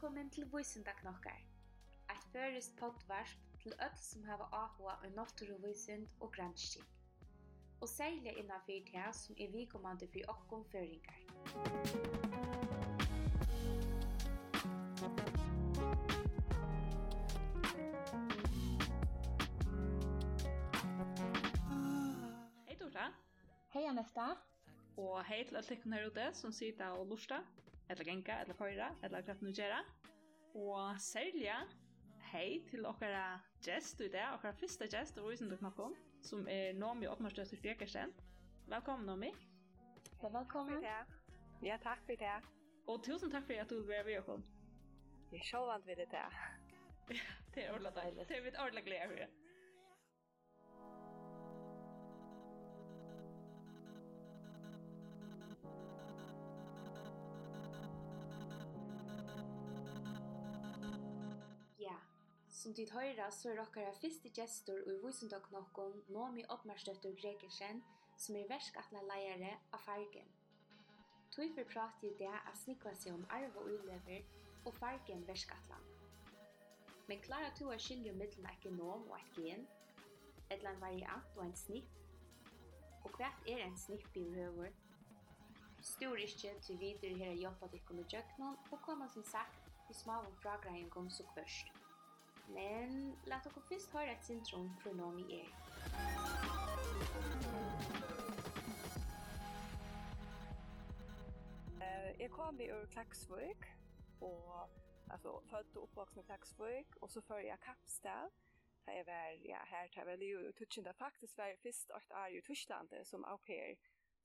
Velkommen til Vísindaknokkar. Eitt førist poddvarsp til öll som hava ahua og nottur og granskik. Og særlig innan fyrir tega som er vikommande fyrir okkom føringar. Hei Dora. Hei Anetta. Og hei til alle tykkene her ute som sitter og lusta, eller genka, eller køyra, eller hva nu gjerra. Og særlig hei til okkara gjest i dag, okkara første gjest av Røysende Knappon, som er Nomi Oppmarstøster Fjekersen. Velkommen, Nomi. Ja, velkommen. Takk for det. Ja, takk for det. Og tusen takk for at du var med oss. Jeg er så vant ved det. det er ordentlig deilig. Det er mitt ordentlig glede for det. Som tid høyra så er okkara fyrste gestor og i vysundok nokkon Nomi Oddmarstøtter Gregersen, som er verskatla leiare av Fargen. Tui for prati i det a snikva seg om arv og ulever og Fargen verskatlan. Men klara tu a skilja middelen ekki nom og et gen, etla en variant og en snipp, og hvert er en snipp i røver. Stor ikkje til videre her jobba dikkom i jøknon og koma som sagt i smavom fragreiingom så kvørst. Men låt oss först höra ett syndrom från Nomi er. Jeg kom i ur Klaksvøk, og alltså född och uppvuxen i Klaxvik och så för jag Kapstav. Där jag var ja här tar väl ju tutschen där faktiskt var först åt är ju Tyskland som au pair.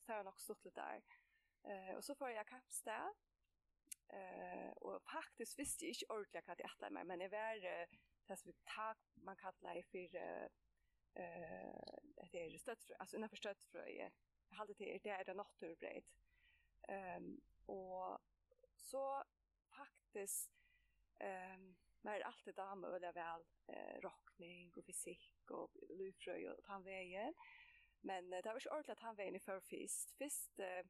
Så har jag nog stått lite där. Eh och så för jag Kapstav. Eh och faktiskt visste jag inte ordentligt att det hade mig men det var det som vi tak man kallar för eh det är stött alltså innanför stött för jag hade det det är det naturbröd. Ehm och så faktiskt ehm men allt det där med väl väl eh, rockning och fysik och lyfröj och vägen. Men eh, det var ikke ordentlig at han vägen i før først. Først eh,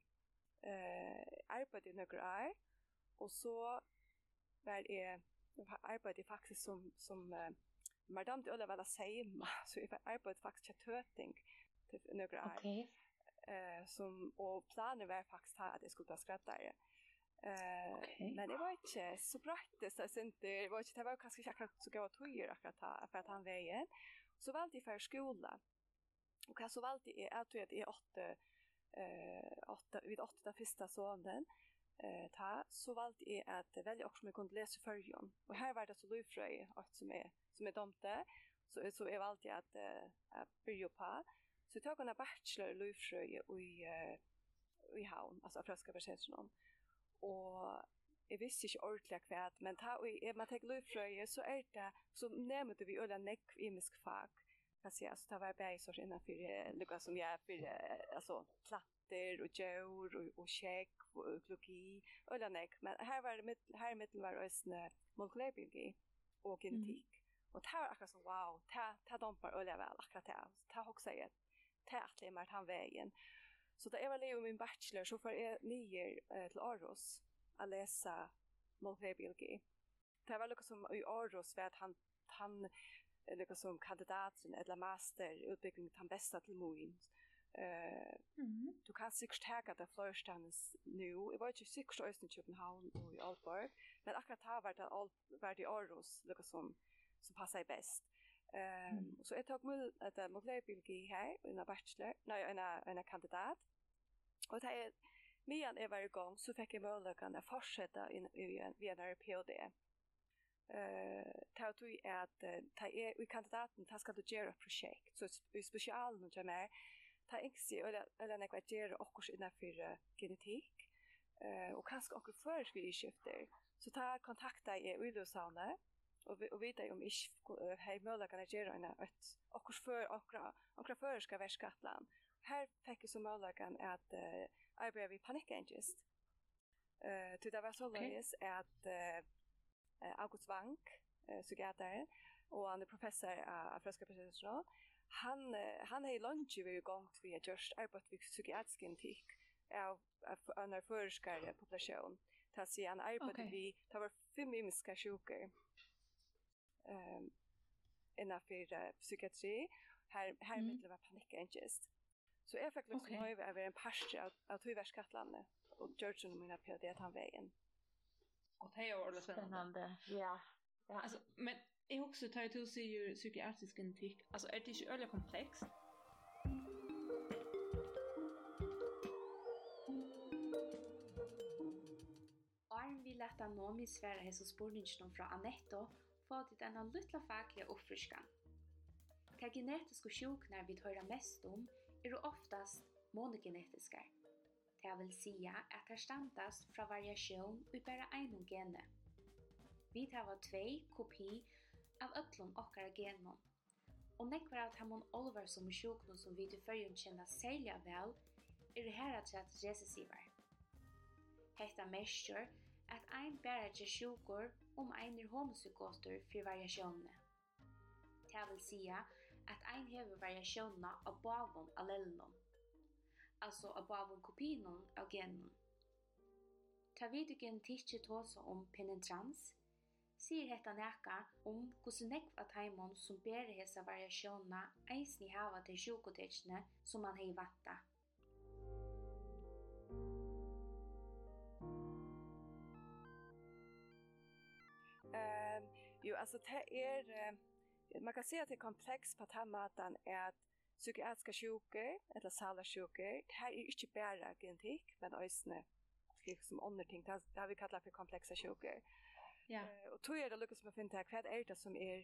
arbeidde jeg noen år, og så var jeg arbeidde jeg faktisk som, som uh, madame de Ulla Seima, så jeg arbeidde faktisk til tøting til noen år. Okay. Uh, som, og planen var faktisk her at jeg skulle ta skreddere. Uh, okay. Men det var inte så praktiskt. Alltså inte, det var, inte, det var kanske inte akkurat så gav tog akkurat ta, för att han vägen. Så valde jag för skola. Och så valde jag, jag tror att jag åtta, eh, åtta, vid åtta första sonen eh ta så valde jag att välja också med kunde läsa förrjon. Och här var det så lufröj att som är som är domte. Så så jag valde att eh att börja på. Så tog en bachelor löjfröj i i havn, alltså franska någon. Och jeg visste ikke ordentlig hva men ta, og jeg, man tenker løyfrøye, så er det, så nevnte vi øyne nekv imisk fag, kan jeg si, altså det var bare sånn innenfor, Lucas som jeg, for, altså, platt katter och djur och og och og økologi, øyla nek, men här var mitt, her mitt var øsne molekylærbiologi og och Mm. Och det var akkurat sånn, wow, det, det domper øyla väl akkurat det. Det hoksa jeg, det er atlig mer han vägen. Så da jeg var livet min bachelor, så får jeg nyer eh, til Aros å lese molekylærbiologi. Det var noe som i Aros var at han, han eller som kandidaten eller master utbygging han bästa till moin Eh, mm. du kan sig stärka där Florstanes nu. Jag var ju også i København og i Aalborg, men akkurat her var det all det i Aarhus, lika som som passar bäst. Um, mm. så jeg tok mul at jag måste en bachelor, nej en en kandidat. Och det är medan jeg var igång så fick jag möjligheten att fortsätta i en vidare PhD. Eh tar du att ta i kandidaten ta skal du gjøre et prosjekt så i specialen och jag ta engsi eller eller nekva ger okkurs innanför genetik. Eh och kanske också försk vi skifter så ta kontakta i Ulosane och vi, och vita om ich hej möjliga kan göra en ett okkurs för okra okra förska värskatlan här fick så möjliga att uh, arbeta vi panic angst eh till det var så långt att uh, August Wank uh, så gärna och han är professor av uh, franska professor han han har lunch vi gång vi har just arbetat vid psykiatrisk intik av en förskare population. Ta sig han arbetade vi det var fem imiska sjuker Ehm innan för uh, psykiatri här här mm. med var panikangest. Så jag fick liksom okay. över en pastor av, av Tyvärskatlandet och George och mina PhD att han vägen. Och det är ordentligt spännande. Ja. ja. Alltså, men Jeg husker tar jeg til å si psykiatrisk genetikk. Altså, er det ikke øyelig komplekst? Arn vi leta Nomi svære hese spurningen fra Anetto, få til denne lytla faglige oppfriskan. Hva genetiske sjukner vi hører mest om, er oftast monogenetiske. Det vil sija at det standast fra variasjon i bare en gene. Vi tar tvei kopi av öllum okkara genom. Og nekvar av tamon olvar som sjuknum som vi til fyrjun kjenna særliga vel, er herra til at sívar. Hetta mestur at ein bæra je sjukur om ein er homozygoster for variasjonene. Det vil sija at ein hever variasjonene av bavon allelnum, altså av bavon kopinum av genum. Ta vidugen tikkje tåsa om penetrans, sier hetta neka om hvordan nekv av taimon som ber hesa variasjonene eisen i hava til sjukotekene som man hei vatta. Um, jo, altså, det er, uh, man kan si at det er kompleks på den maten er at psykiatriske sjuker, eller sala salarsjuker, det her er ikke bare genetikk, men også liksom andre ting, det har vi kallar for kompleksa sjuker. Ja. Eh och tror jag det lyckas med fint här kvad är det som är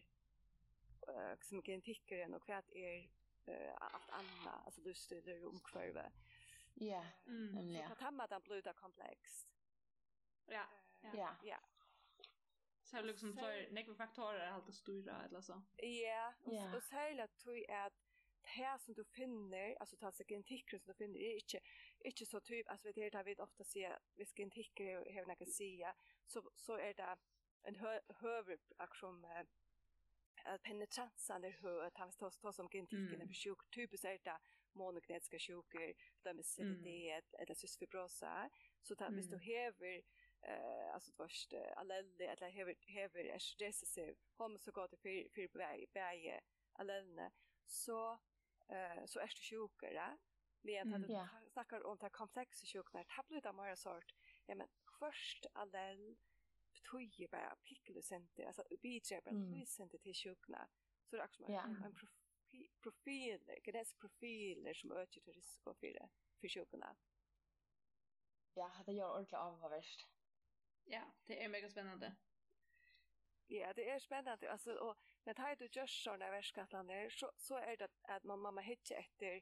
eh som genetiker och kvad är eh allt annat alltså du stöder om kvarve. Ja. Mm. Så kan man den bluta komplext. Ja. Ja. Ja. Så det liksom för några faktorer allt att styra eller så. Ja, och och säger tror jag att det som du finner, alltså ta sig genetikker som du finner, är inte, inte så typ, alltså det här vi ofta sier, hvis genetikker har något att säga, så, så är det en hö, aktion, med äh, penetransen eller hur att han tar som kritiken mm. för sjuk, typiskt är det monogenetiska sjukor, det med CDD mm. eller cysfibrosa. Så att om mm. du häver äh, alltså det värsta äh, allelli eller häver, häver recessiv homozygoter för, för bäge allellerna så, så är du sjukare. Men att mm, snackar om det komplexa sjukdomar, det blir det mer sort, ja men först allell tog bara picklusenter, alltså bidrar bara mm. tog till sjukna. Så det är också yeah. en profi, profiler, genetisk profiler som ökar till risk för, för sjukna. Ja, det gör ordentligt av vad värst. Ja, det är mega spännande. Ja, det är spännande. Alltså, och när tar du görs sådana världskattlander så, så är det att man mamma hittar efter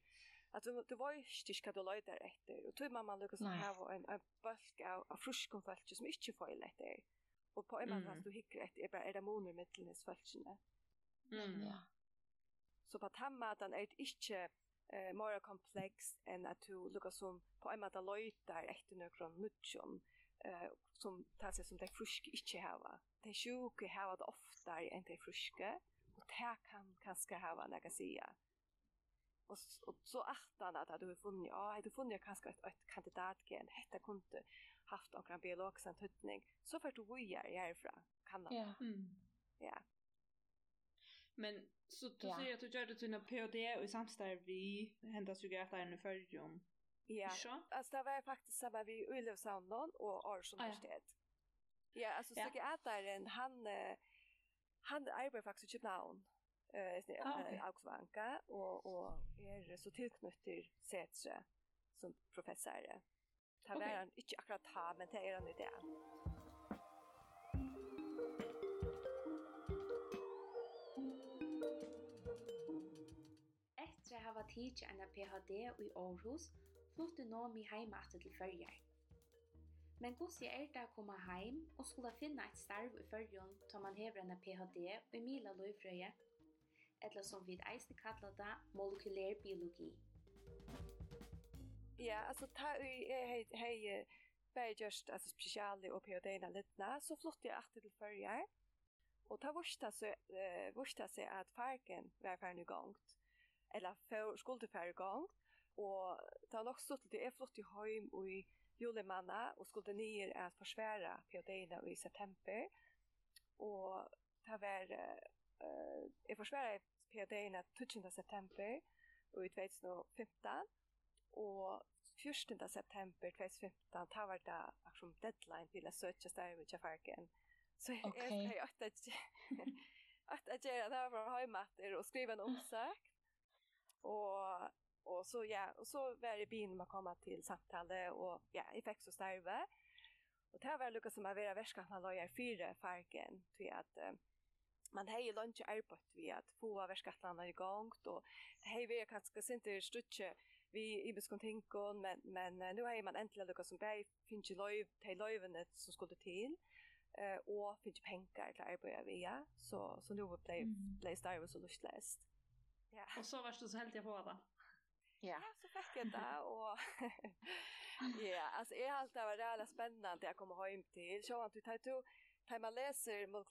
att du, du var ju styrka du löjder efter och tog mamma lyckas ha en, en bulk av, av fruskkonfölter som inte får lätt efter. Och på en annan mm. du hickar ett är bara är det moner med tills falskene. Mm. Ja. Så på tamma den är inte eh mer komplext än att du lukar som på en mata löjtar efter några nutjon eh som tar sig som det friska ikke hava. Det sjuke hava det oftare enn det fruske, og det kan kanske hava några säga. Og, og så att at du har funnet, ja, du har funnet kanskje et, et kandidatgen, hetta kunde haft några biologisk antutning så för du vojar härifrån Kanada. Ja. Mm. Ja. Men så du ja. säger att du gjorde en PhD i samstarv vi händas ju gärna en förrjum. Ja, Så? alltså det var faktiskt samma vid Ullevsandon och Ars universitet. Ja, ja alltså ja. psykiatern han, han arbetar faktiskt i Köpenhamn eh ah, okay. Augsvanka och och är så tillknuttir Setre som professor. Ta okay. var han akkurat ta, men det er han i det. Etter å ha tidsi en PhD i Aarhus, flyttet nå mi heima til Førjar. Men gossi er det å komme heim og skulle finne et starv i Førjon ta man hever en PhD i Mila Løyfrøye, eller som vi eisne kallar det molekylær biologi. Ja, alltså ta i hej hej Bare just altså spesiali og periodena litna, så flott jeg alltid til førjar. Og ta vursta seg, uh, vorsta seg at farken var ferdig gongt, eller for, skulle ferdig gongt, og ta nok stått til jeg flyttet hjem i julemanna og skulle nyer at forsværa periodena i september. Og ta var, uh, jeg forsværa periodena 12. september og i 2015, Og 14. september 2015, ta var det akkurat deadline til å søke større med Farken. Så jeg har jo at jeg gjør det her fra hjemmetter og skrive en omsøk. Og och så ja och så var det bin man komme till samtale, och ja i fick så starve. Och det var Lucas som å være väskan han la fyra farken till att man har ju lunch arbete vi att få väskatlarna og och hej vi kanskje inte stutche vi i beskontinkon men, men nu har man äntligen lyckats som berg, finns ju löv, till lövenet som skulle till, eh, och finns ju pengar till arbete via, så, så nu blev, mm. blev Star så lustläst. Ja. Och så var det så helt jag på det. Ja. ja, så fikk jeg det och ja, alltså är allt det var jävla spännande jag kommer hjem till. Så att du tar to, når man läser mot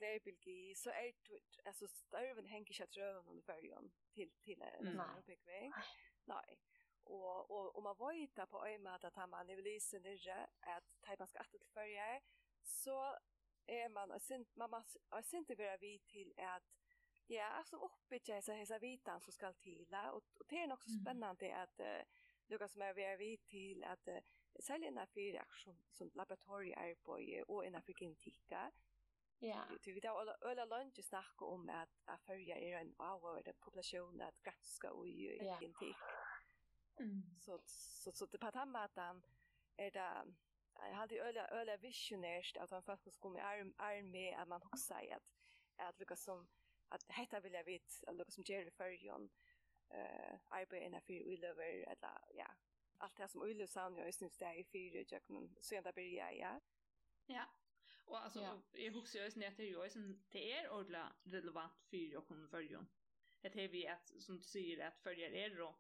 så er det alltså störven henger ikke trøven under färjan till till en mm. Nej. Nej och och om man vita på ömma att at man vill lysa nere att tajpanska att till förjar så är man og sint mamma og sint vara vi till att ja alltså uppe jag så hesa vitan så skall till och, och det är också spännande att uh, Lukas som är vi är vi till att uh, sälja en affär som, som laboratorier på och en afrikantika Ja. Du vet alla alla lunch snackar om att afir er en wow population att granska och ju inte. Mm. Så, så, så, det på den måten är det jag hade öliga öliga visionärt att han faktiskt kom i arm arm med att man också säger att att lucka som att detta vill jag vet att lucka som Jerry Ferjon eh arbeta i för we love eller ja allt det som Ulle sa nu just nu där i fyra jacken så ända blir jag ja ja Og altså, ja. jeg husker jo også at det er jo sen det er ordentlig relevant for å kunne følge. Det er vi at, som du sier, at følger er og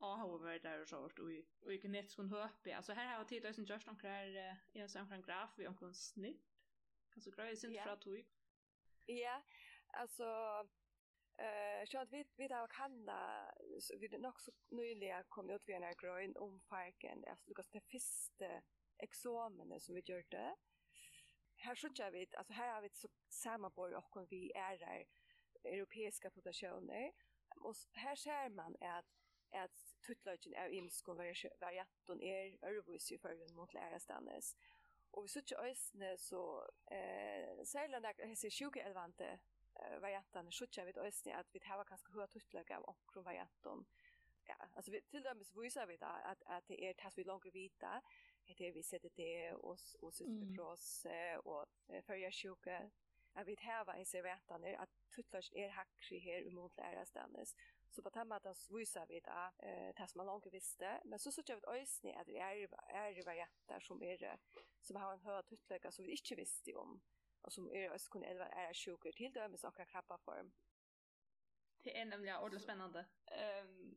avhåverdar och sånt och i, och i genetisk höp. Alltså här har jag tid just görs i en sån graf vi omkring snitt. Kan så sin yeah. från tog. Ja, alltså eh uh, så att vi vi där kan där vi nog så nyligen kom ut vi en grön om parken alltså Lukas det första examen som vi gjorde. Här så jag vet alltså här har vi så samma på och vi är där europeiska populationer och här ser man att att tuttløgjen av imskon varianten er ørvis i førgen mot lærestanes. Og vi sitter øysene så eh, særlig når jeg ser sjukeelvante eh, variantene, sitter vi øysene at vi har kanskje hørt tuttløg av omkron varianten. Ja, altså vi, til dømes viser vi da at, at det er tas vi langer vita, det er vi setter det og, og systerprås mm. og førger sjuke, at vi har at tuttløg er hakkri her umot lærestanes. Så på den måten viser vi da eh, det som man langt visste. Men så sørger vi et øyne at det er, er varianter som, er, som har en høy tuttløyke som vi ikke visste om, og som er også kunne elva er sjukker til dømes og krabbaform. Det er nemlig ordentlig spennende. Um,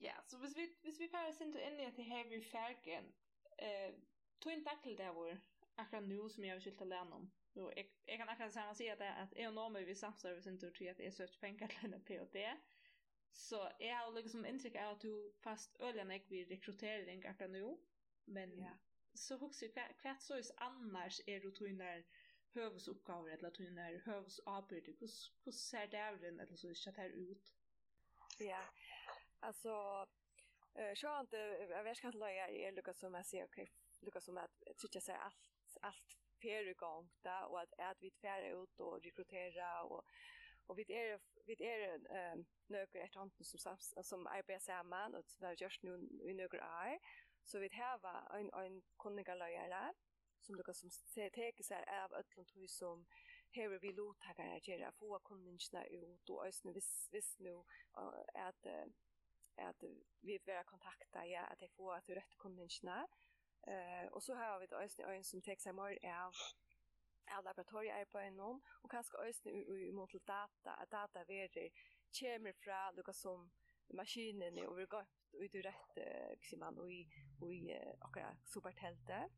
ja, så hvis vi, hvis vi færre sin og inn i at det her vi færgen, eh, tog en dakkel der hvor akkurat nå som jeg har skilt å lære om. Jo, jeg, jeg kan akkurat samme si at, at jeg og Norge vi samstå hvis ikke tror at jeg søker penger til en PhD, Så jeg har liksom inntrykk av at du fast ølen jeg vil rekruttering akkurat nå, men ja. så husker jeg hva så er annars er du tog tøyner høvesoppgaver eller tog tøyner høvesavbyrd, hvordan ser det av den, eller så ikke det ut? Ja, altså, uh, sjåan til verskantlager er lukket som jeg sier, okay, lukket som at jeg tror ikke jeg alt, alt fyrir gongta og at, at vi tværa ut og rekruttera og Og vi er, vi er en nøkker etter hånden handen som som, som arbetar samman och vi har just nå i nøkker år. Så vi har en en kunningaløyere, som dere som teker seg av ötlund hur som hever vi lottagare att göra få kunningarna ut og også hvis, hvis nå uh, at, uh, at vi vil være kontakta ja at jeg får at du rette kunningarna Uh, og så har vi det ösnu en som teker seg mer av av laboratoriearbeidene, og kanskje også imot til data, at data verer kommer fra noe som maskinene og vil gå ut i rett, man, og i, og i akkurat superteltet.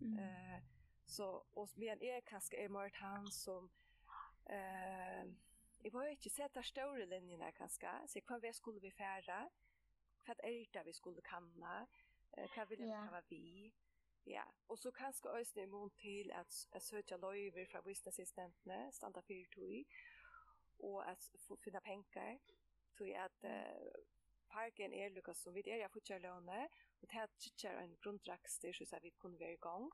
Mm. Uh, så, og men är kanskje er mer han som, uh, jeg var ikke sett av større linjene kanskje, så hva vi skulle vi fære, hva er det vi skulle kanna, hva vil vi yeah. ha vi, Ja, og så kanskje også i mån til at jeg søker løyver fra businessassistentene, standa fyrir tog, og at finna penger, tog at uh, parken er lukas som vi er, i fortjørlåne, og det er ikke en grunndragster, så vi kunne være i gang,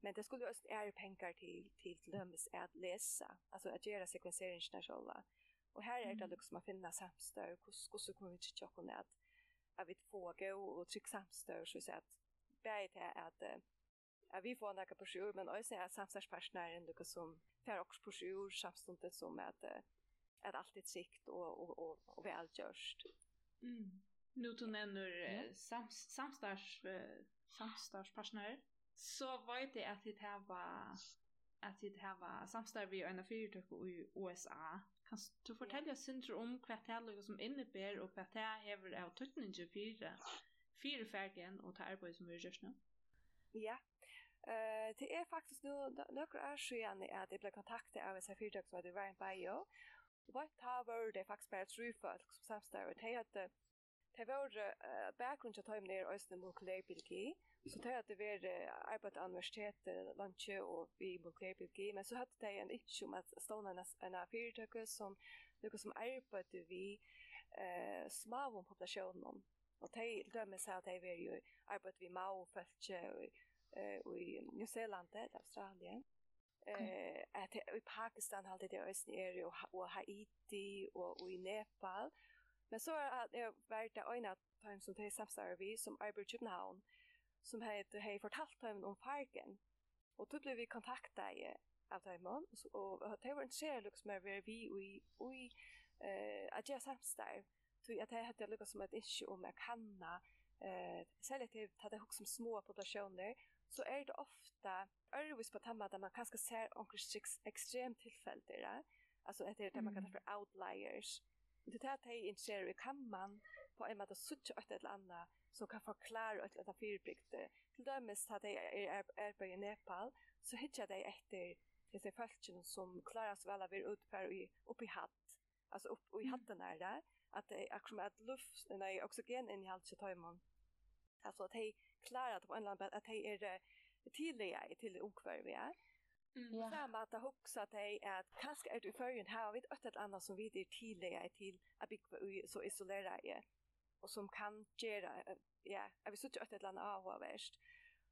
men det skulle også er penger til, til lømmes at lese, altså at gjøre sekvenseringen selv. Og her er det liksom å finne samstøy, hvordan kommer vi til å kunne at, at vi får gå og trykke samstøy, så at bæði til at at vi får nekka på men også er samstagspartneren lukka som fer oks på sjur samstundet som at at alt er sikt og, og, og, og vi alt gjørst. Mm. Nu du nevner mm. sams, samstags, samstagspartner, så vet jeg at det her var at det her var samstarv i en fyrtøk i USA. Kan du fortelle oss synder om hva det er som innebærer og hva det er hever av tøtningen for fire färgen och ta arbete som vi gjørs nu? Ja, Uh, det är faktiskt nu några år sedan att jag blev kontaktad av ett fyrtag som hade varit en bio. Det var ett par var det faktiskt bara tre folk som samstår och det hade det var uh, bakgrund till att ta mig ner östen molekylärbiologi. Så det hade varit uh, arbetat universitet, lunch och vi molekylärbiologi. Men så hade det en itch om att ståna en en fyrtag som något som arbetade vi uh, smavon populationen Og de dømmer seg at de vil jo arbeide ved Mao, følge og i New Zealand, eller Australien. Eh, at i Pakistan har det det østen er jo, og Haiti og, og i Nepal. Men så har jeg vært det øyne at de som de samstår vi, som arbeider i København, som har fortalt dem om fargen. Og då blev vi kontaktade av dem og, så och det var en serie liksom med vi vi vi eh att jag så att det hette lukka som ett issue om jag kanna, eh, særlig til at jeg hukk som små populationer, så är det ofta örvis på tamma där man kanske ser onkel ekstremt extrem ja? altså Alltså det man kallar för outliers. Det er at in ser i kan man på en måte sucha ett eller annat som kan förklara ett eller fyrbrikt. Till dömes dømes det är är på i Nepal, så hittar det efter det er fältchen som klaras väl vel av å i upp i hatt, Alltså upp i hatten där där att det är som att luft också oxygen in i allt sitt hemman alltså att hej klarar att på en land att hej är tillräckligt till, till okvär vi är Mm. Ja. Samma att huxa att det att kanske är du förrän här vi ett eller annat som vi är tillräckligt till att bygga så isolera är och som kan göra ja, jag vi sitta ett eller annat av och värst.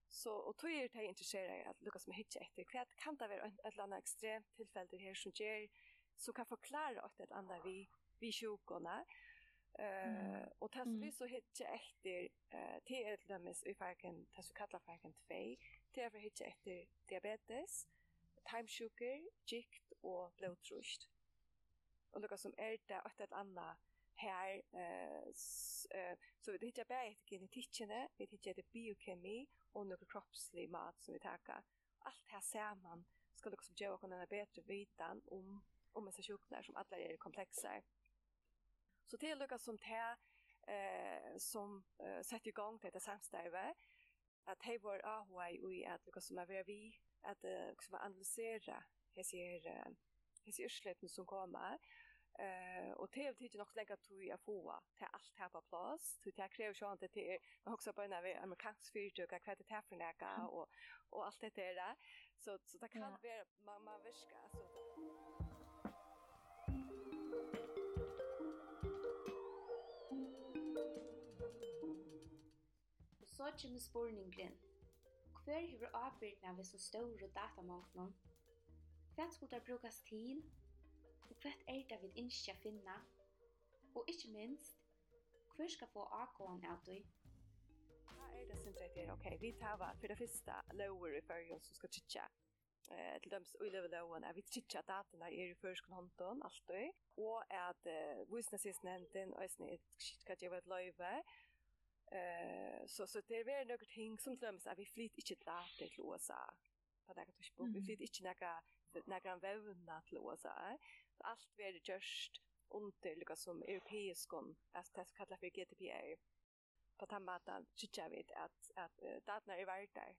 Så och tog er det intresserad att Lucas med hitcha efter kvätt kan det vara ett eller annat extremt tillfälle här som ger så kan förklara att ett annat vi vi sjukona. Eh och testar så hittar efter eh till ett lämmes i färgen testar kallar färgen 2 till för hittar efter diabetes, time sugar, gikt och blodtryck. Och det som är det att ett annat här eh så vi hittar bara ett genetikerna, vi hittar det biokemi och några kroppslig mat som vi tackar. Allt här ser man ska liksom ge oss en bättre vitan om om dessa sjukdomar som alla är komplexa. Så det er lukka som det eh, som eh, setter i gang här samstävet att hej vår AHI och i at lukka som är vi at uh, som analysera hur hur utsläppen som kommer Eh och det är tydligt också länge tog jag få till allt här på plats. Så det kräver ju inte till men också på när vi amerikansk fyrtök och kvätt här för näka och och allt det där. Så så det kan vara man man viska så Så kommer spurningen. Hver hever avbyrdene av så store datamålene? Hva skulle det brukes til? Og hva er det vi ikke finne? Og ikke minst, hver skal få avgående av det? Hva er det som sier, ok, vi tar hva for det første lover i førgen som skal tidsja. Eh, til dem som ulever loven er vi tidsja datene er i førsken hånden, alltid. Og at eh, visnesisnenden og jeg snitt skal gjøre et løyve, Eh så så det är väl något ting som glöms att vi flytt inte där till USA. På det att vi flytt inte några några vävna till USA. Allt väl just under lika som europeiskon att det kallar för GDPR. På den maten tycker jag att, att att datorna är värda.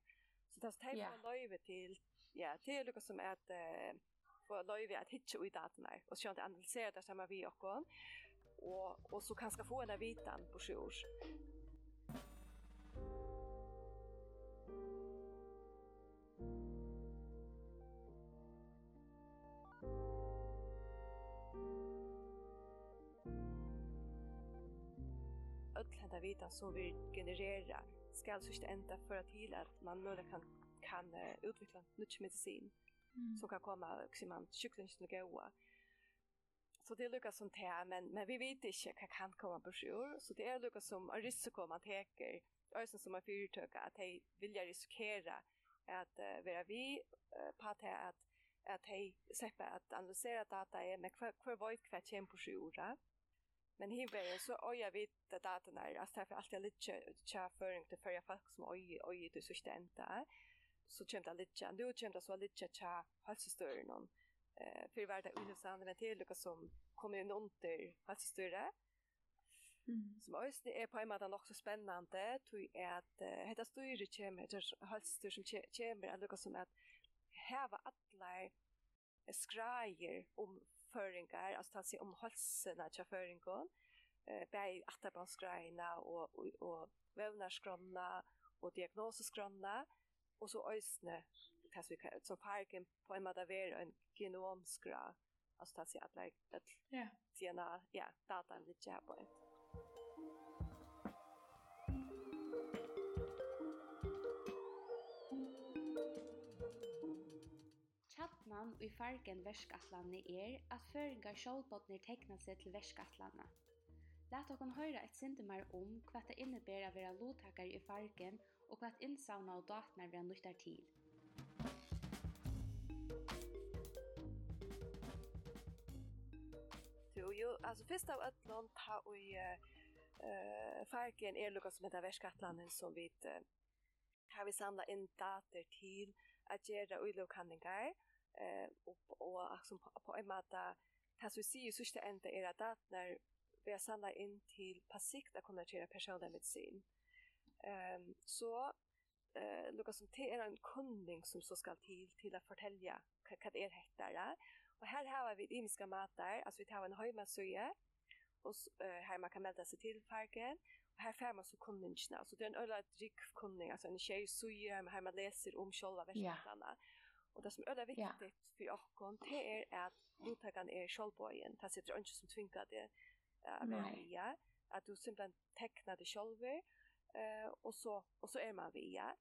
Så det tar man löjve till ja, det är lika som att uh, få löjve att hitta i datorna och så att analysera det som vi och och och så kanske få en vitan på sjurs. öll henda vitan som vi genererar ska så inte ända för att till att man möjligen kan, kan uh, utveckla nytt medicin mm. som kan komma också man sjukdomslig goa. Så det lukas som det men, men vi vet inte vad kan komma på sjur. Så det är lukas som en risiko man teker. Ösen som en fyrtöka att de vill riskera att uh, vara vi uh, på att, att att hej släppa att analysera data är med kvar kvar vad kvar på sjura. Mm Men hin vägen så oja vi det datan där alltså därför alltid lite tja föring till förra folk som oj oj det så stända så kämta lite nu kämta så lite tja hälsostör någon eh för värda Ulfsand med till Lucas som kommer in under halsstörre. Mm. Som også är på en måte också spännande spennende, tror jeg at uh, dette styret kommer, etter halvstyr som kommer, er noe som att häva alla skrajer om føringar, altså ta seg om halsene til føringen, eh, bei atterbandsgreiene og, og, og vevnarskrona og diagnoseskronna, og så øsne, tas vi kan, så parken på en måte være en genomskra, altså ta seg at like, at, ja. Yeah. DNA, ja, dataen litt kjær på. kjarnan og i fargen verskatlanene er at føringar sjålbåtner tekna seg til verskatlanene. Lat okon høyra et syndemar om hva det innebærer å være lottakar i fargen og hva innsavna og datnar vi nyttar til. Jo, jo, altså først av ötlån ta og eh uh, är er lukka som heter verskatlanen som vi uh, har vi samla inn dater til at gjøre uilovkanningar, og eh och och liksom på en mata här så ser ju så ända inte är det när vi samlar in till pasikt att konvertera personer med sin. Ehm så eh Lucas som är en kundning som så ska till till att fortälja vad det är heter där. Och här har vi imiska matar, alltså vi tar en hemmasöje och här man kan melda sig till parken och här får man så kundningarna. Alltså det är en ölla dryck kundning, alltså en tjej söje här man läser om själva versionerna. Yeah. Og det som er det viktigt for okkon, det er at mottakan er sjálvbøyen, det sitter ikke som tvingar det av en via, at du simpelthen teknar det sjálver, uh, og, så, og så er man via.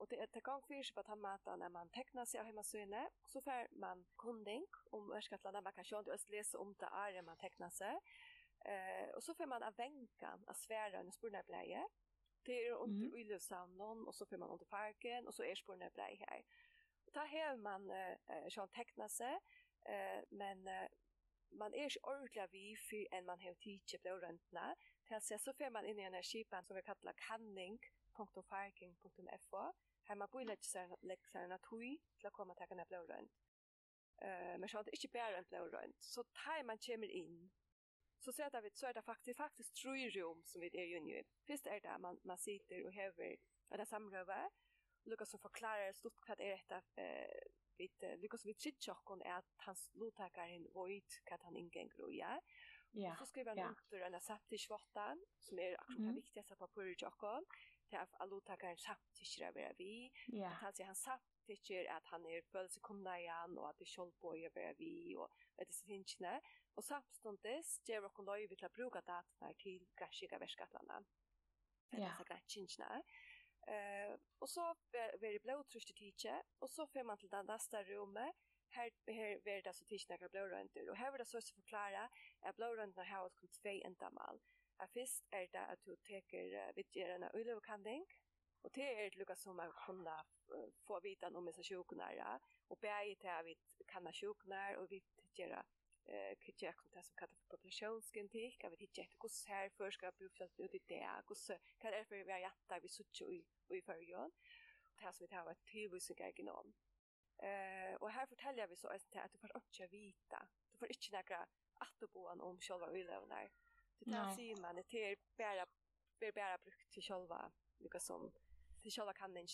Og det är til gang fyrir seg på den maten når man teknar seg av heimasøyene, så får man kunding om ørskattlanda, man kan sjå du øst lese om det er man teknar seg, uh, og så får man av venkan, av sværa under spurnarbleie, det er under mm. og så får man under parken, og så er spurnarbleie her. Ta här man eh äh, tecknat sig eh men eh, man är ju ordentligt vi för en man har tidigt blå röntna. Till sig så får man in i en skipan som vi kallar kanning.farking.fo her man borde lägga sig läxarna tui til å komme till en blå rønt. Eh men så att det inte bara en blå rønt. Så tar man kommer inn så ser vi så är det faktiskt faktiskt tre rum som vi är ju nu. Först är det man man sitter och häver det samröva Lukas som förklarar stort hva det er detta eh vid Lukas vid Chichokon er at hans lotakaren void hva han ingengår ja. Ja. Så skriver han under en septisk svartan som er akkurat det viktigaste på Purchokon. Det är att lotakaren septisk är vi. Ja. at Han sier han sept tycker att han är följelse komna igen och att det skall på över vi och vet det finns inte och samstundes ger och lov till att bruka det här till grassiga värskatlarna. Ja. Det är så grejt inte. Eh, och så blir det blodtryck till tidigt och så får man till det nästa rummet här här blir det så tidigt några blodröntgen och här vill det så att förklara att blodröntgen har ett kunde två ändamål. Att först är det att du tar vid gärna ulövkanding och det är det Lucas som man kunde få vita om missa sjuknära och bäge till att vi kan sjuknär och vi gör eh kitje jag kunde som kallar för populationsgenetik. Jag vet inte hur så här för ska bli fjallt ut i det. Är så kan det för vi har jätta vi sutt i i förrjön det här som vi har ett tillvis och eh och här fortäljer vi så att att du får inte vita. Du får inte några att bo om själva ölövnar det där ser man. Det är bara blir bara brukt till själva lika som till själva kanningen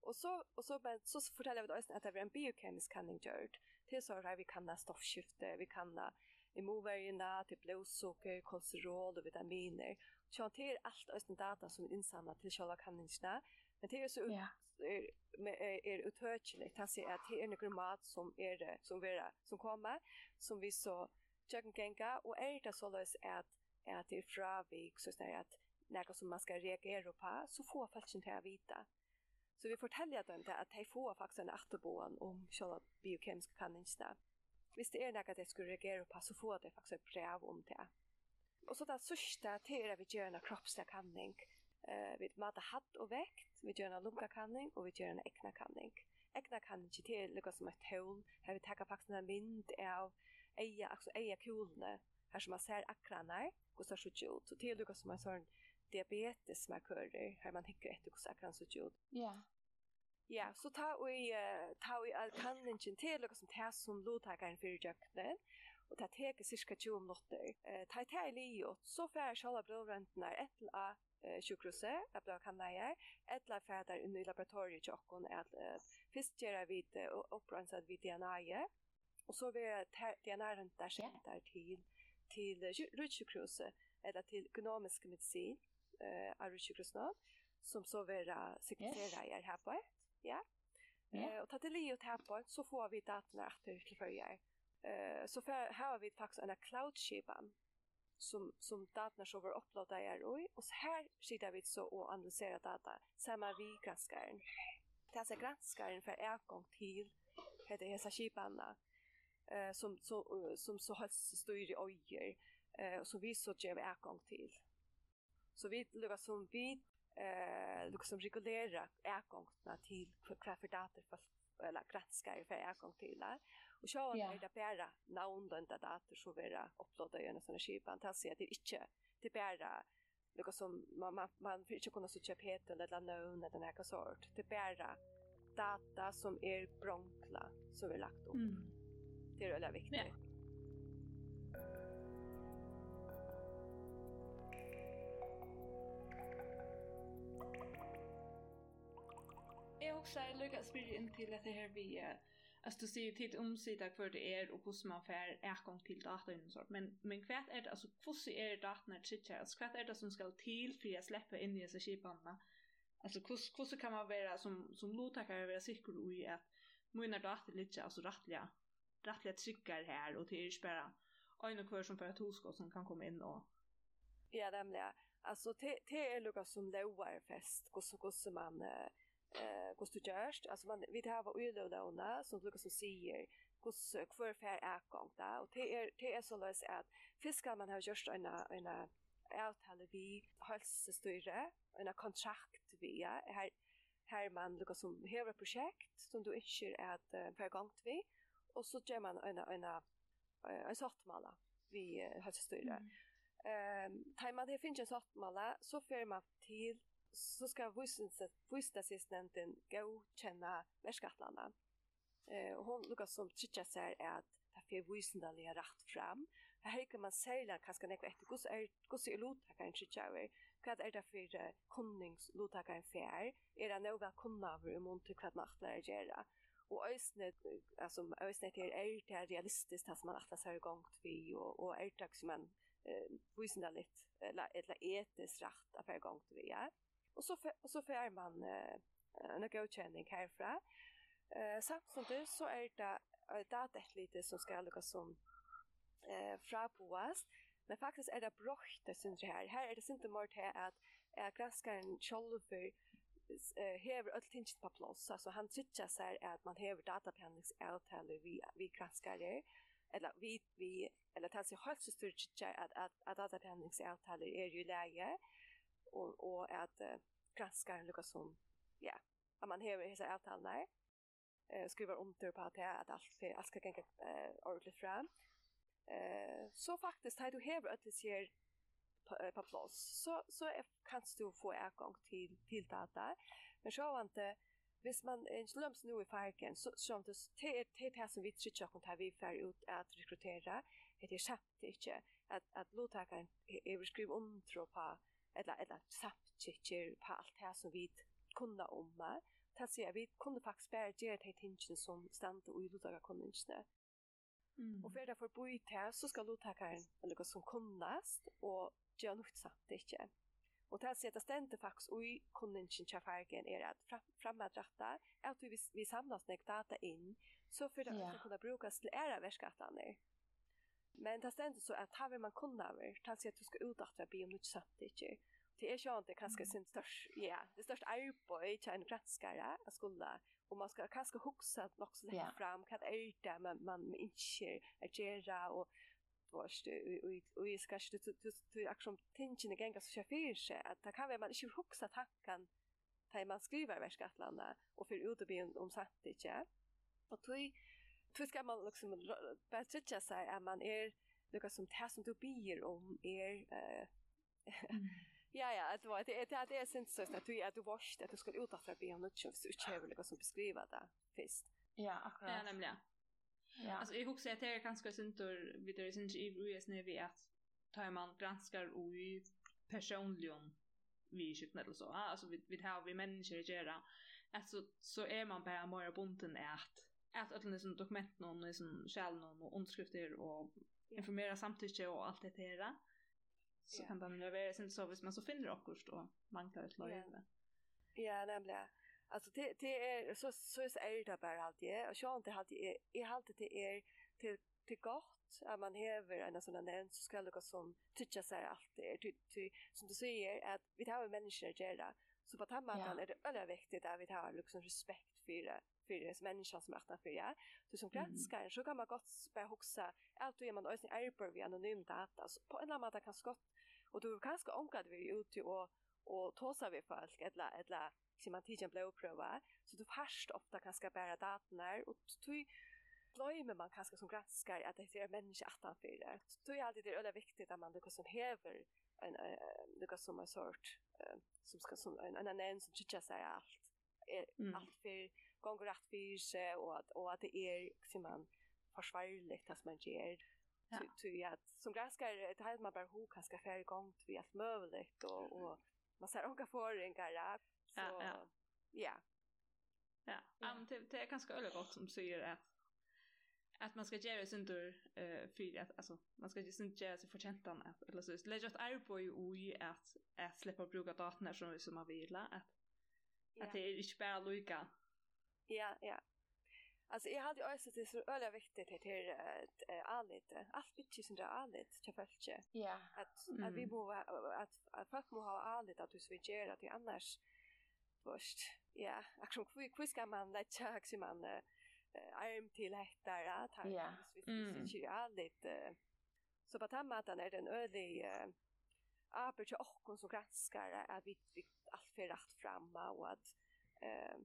och så och så men så fortäljer vi då att det är en biokemisk kanning gjord till så här vi kan ha stoffskifte, vi kan ha immunvärjena, till blodsocker, kolesterol och vitaminer. Så det är allt östen data som är insamlat till själva kanningarna. Men det är så ut, är, är, är uthörtligt. Han säger att det är någon mat som, är, som, vera, som kommer, som vi så tjöken gänga. Och är det så att, att det är fravik, så att det är att något som man ska reagera på, så får folk inte att vita. Så vi forteller dem det at de får faktisk en etterboen om selv biokemiske kanningsene. Hvis det er noe de skulle reagere på, så får de faktisk et brev om det. Og så det sørste til er at vi gjør en kroppslig kanning. Uh, vi måtte hatt og vekt, vi gjør en lunkakanning, og vi gjør en ekna kanning. Ekna kanning til lukka som et hål, her vi takker faktisk en vind av eia, altså eia kulene, her som man ser akkranar, og så ser ut. Så til lukka som en sånn diabetesmarkører, här man tänker ett hvordan så kan ut. Ja. Ja, så ta vi, uh, ta vi all kan til till som tas som låtagaren för jakten och ta teke cirka 20 minutter. Eh ta ta i och så fär själva blodräntorna etter av a sjukhuset att blå kan lära ettla la färdar i laboratoriet och hon att först göra vid och upprensad vid DNA och så vi DNA runt där sent där till till rutsjukhuset eller till genomisk medicin eh Ari Sjukrosnov som så vera sekreterare yes. här på. Ja. Eh och ta till Leo här på så får vi datorna att till följa. Eh så för här har vi faktiskt en cloud shipan som som datorna så var upplåda är och och så här sitter vi så och analyserar data samma vi granskar. Det är så granskar för ergång till heter det så shipan eh som så som så har styr i ojer eh och så vi så ger vi ergång till. Så vi lukkar som vi eh lukkar som regulera ägångna till för dator för eller granskar för ägång till där. Och så har yeah. det bara namn den där dator så vara upplåda i en sån skipan till sig att det inte det bara något som man man, man får inte kunna så köpa het eller namn eller något sort. Det bara data som är bronkla som är lagt upp. Mm. Det är väldigt viktigt. Yeah. Jag också är lyckas spela in till att det här vi att du ser tid om sida för det är och hur man får ägång till data och sånt. Men, men kvart är det, alltså hur är det datan att sitta? Alltså kvart är det som ska till för att släppa in i dessa kipanna? Alltså hur kan man vara som, som låtakare vara säker i att mina data lite, alltså rättliga, rättliga tryckar här och det är ju bara en och kvar som för ett huskott som kan komma in och Ja, nämligen. Alltså det är lugga som lovar fest, hur så hur man eh hur du görst, alltså man vi det här var ju då som lugga som säger hur kvar för är gång där och det är det är så lös att fiskar man har just en en avtale vi hälsostyre, en kontrakt vi ja, här här man lukar som hever projekt som du ikke är at uh, per vi, og så gör man en, en, en, en sortmala vi uh, helsestyrer. Mm. Ehm, tar man det finns en sort mala så för man till så ska vustassistenten gå känna värskatlarna. Eh, och hon lukas som tycker så här är att det får vissnadliga rätt fram. Här kan man sälja kanske något efter gods är gods är lotakaren tycker jag. Vad är det för konningslotakaren fair. Är det några konnaver i monte kvartnachtlar göra? och ösnet alltså ösnet är är det realistiskt att man att det har gångt vi och och är det som man eh visna lite eller eller etiskt rätt att få igång till vi är. Och så och så får man eh en godkänning härifrån. Eh samtidigt så är det ett lite som ska lucka som eh fra påast. Men faktiskt är det brott det syns här. Här är det inte mer till att är granskaren själv hever öll tingst på plås. Alltså han tycker så här att man hever dataplanningsavtaler vi, vi granskare eller vi vi eller tas ju helt så stort att att att att att är ju läge och och att granskaren Lucas som ja att man har hela avtal där eh skriver om det på att att allt för allt ska gå eh ordentligt fram. Eh så faktiskt har du här att det ser på plats så så kan du få åtgång till till data. Men så har inte Hvis man en ikke nu i farken, så som det är det här som vi tycker att vi får ut att rekrytera, det er inte att att låta lovtakeren är skriv om på, eller, eller samt inte på alt det som vi kunne om meg. Det sier vi kunne faktisk bare gjøre de tingene som stand og i lovtakerkonvensjonen. Mm. Og for det forbi til, så skal lovtakeren, eller som kunnast, og gjøre noe samt ikke. Og det här ständer faktiskt och i konvention tjafärgen är att fram, framadrakta att vi, vi samlas nek data in så för det yeah. kunne brukas till era verskattene. Men det stendte så att her vil man kunna över. Det här at du ska utdakta bi om noe samt ikke. Det är ju inte kanske sin störst, ja, det största arbetet är en granskare att skola. Och man ska kanske huxa att så lägga yeah. fram vad är det man, man inte är göra och vart och i ska du du du action tension gänga så jag för sig att det kan väl man inte huxa tanken när man skriver verskatlanda och för ut och be om sätt det ja och tui tui ska man liksom bättre jag säger att man är lika som det som du ber om är Ja ja, det var det det det är så att du att du varst att du skulle utåt att be om något så du behöver som beskriva det. först. Ja, akkurat. Ja, nämligen. Ja. Alltså jag husar att det är ganska syntor vid det syns i US när vi att tar man granskar och i personligen vi skit eller så. Alltså vi vi har vi människor att göra. Alltså så är man bara mer bunden att att alla sån dokument någon liksom sån skäl någon och underskrifter och informera samtycke och allt det där. Så kan det vara sen så vis man så finner också då man kan ett lag. Ja, nämligen. Alltså det det är så så är det bara allt det. Och jag inte det är hade det är till till gott att man häver en sån där så ska lucka som tycka så här allt det är som du säger att vi tar människor där så på tamma ja. är det väldigt viktigt att vi tar liksom respekt för det för det som människa som är för ja. Så som granskare så kan man gott börja huxa att då är man ösning är vi anonymt data så på en annan kan skott och då kanske onkat vi ut och och tåsa vi folk eller eller som man tidigare blev prova så du först ofta kan ska bära datorna och du glömmer man kanske som granskar att det är människa att han för Det då är alltid det öliga viktigt att man det som häver en lyckas som en sort som ska som en annan en som tycker sig allt. Är allt för gånger rätt för sig och att och att det är som man försvarligt att man ger Ja. Så att som granskar det här man bara hur kan ska färre gång till allt möjligt och och man ser åka föringar så ja ja. ja. Ja, ja. men det, det är ganska öle gott som säger att att man ska göra sin tur eh för att alltså man ska ju inte göra sig förtjäntan att eller så lägga ett arbete i att att släppa bruka datorn som som man vill att att det är inte bara lika ja ja. Alltså jag hade ju också det så öliga viktigt här till att anlita. Allt bitch som det allt till fältje. Ja. Att att vi borde att att fast må ha allt att du switchar att annars först. Ja, action hur hur ska man lätt jag som man arm till hettar att han switchar allt Så på den maten är den öliga arbetet och granskar att vi allt för rätt framma och att eh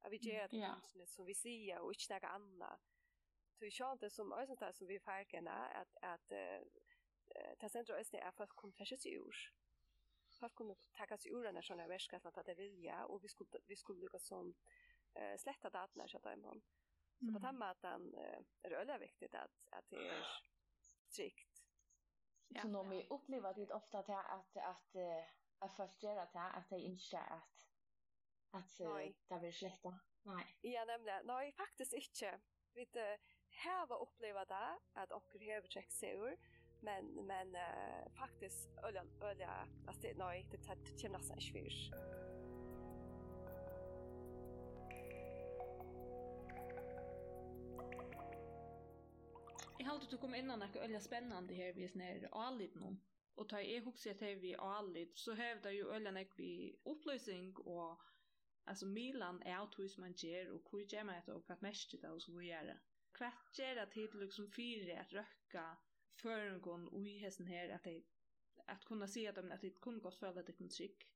Att vi gör det yeah. som vi ser och inte något annat. Så vi kör inte som ösen där som vi färgerna att att eh ta centrum östen är fast kom färskt ur. Fast kom ta sig ur när sådana väska att det vilja och vi skulle vi skulle lyckas som eh slätta datorna så att imorgon. Så på den maten är det väldigt viktigt att att det är strikt. Ja. Så när vi upplever det ofta att att att att folk det att det inte att att det blir sletta. Nej. Ja, nämligen. Nej, faktiskt inte. Vi det här var uppleva det att och hur check sig men men uh, faktiskt öliga öliga alltså nej det tar kommer nästan svårt. Jag har alltid kom innan något öliga spännande här vid när allit nu. Och ta jag det till vi allit så hävdar ju öliga när vi upplösning och Alltså Milan är allt hur man ger och hur ger man det och vad mest det och så vidare. Vad ger det till liksom fyra att röka gång och i hessen här att det att kunna se att de att det kunde gått för det kunde tryck.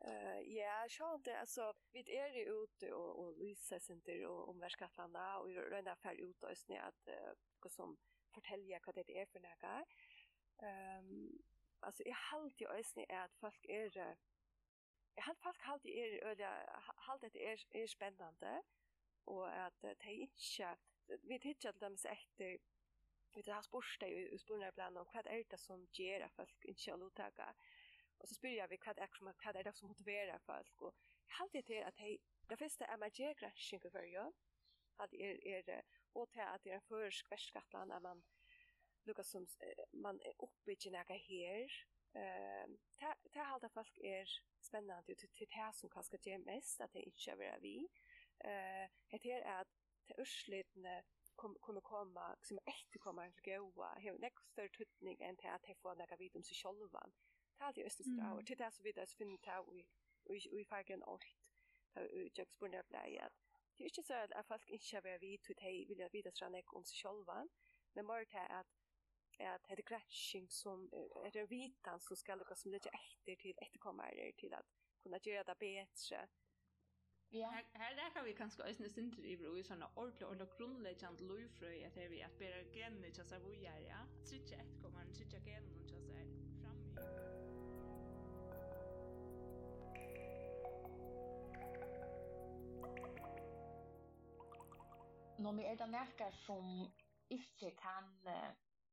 Eh ja, så det alltså vi är ju ute och och lysa center och omvärldskartlanda och rönda färd ut och snä att uh, som fortälja vad det är för några. Ehm um, alltså jag halt ju ösnä är att folk är Jeg har faktisk hatt det er, hatt det er, er spennende, og at det er ikke, vi tidsjer til dem etter, vi har spørst det i spørsmålene om hva er det som gjør at folk ikke har lovtaket, Og så spyr jeg vi hva er, som, hva er det som motiverer folk. Og jeg det til at hei, det første er man gjør græsning for jo. At er, er, og til at det er en førsk verskattland man lukka som man er oppe i nægge her. Ehm ta halda folk er spännande ut till det som kanske ger mest att det inte är vi. Eh det är att det urslitne kom kunne komma som efter kommer en goa. Hur nästa större tutning än det att det får några vid om sig själva. Ta det östra strau till det så vidare så finner ta vi vi fagen ort. Ta jag spurnar blir att det är inte så att folk inte är vi till det vill jag vidare om sig själva. Men mer det att at det er grætsing som er en vitan som skal lukka som legger etter til etterkommere til at kunna gjøre det bedre. Ja. Her, her rækker vi kanskje også en sinter i bro i sånne ordentlig ordentlig grunnleggjant lovfrøy at her vi at bedre genene til seg vujer, ja. Tritje etterkommeren, trykker genene til seg framme. Nå, men er det nærkere som ikke kan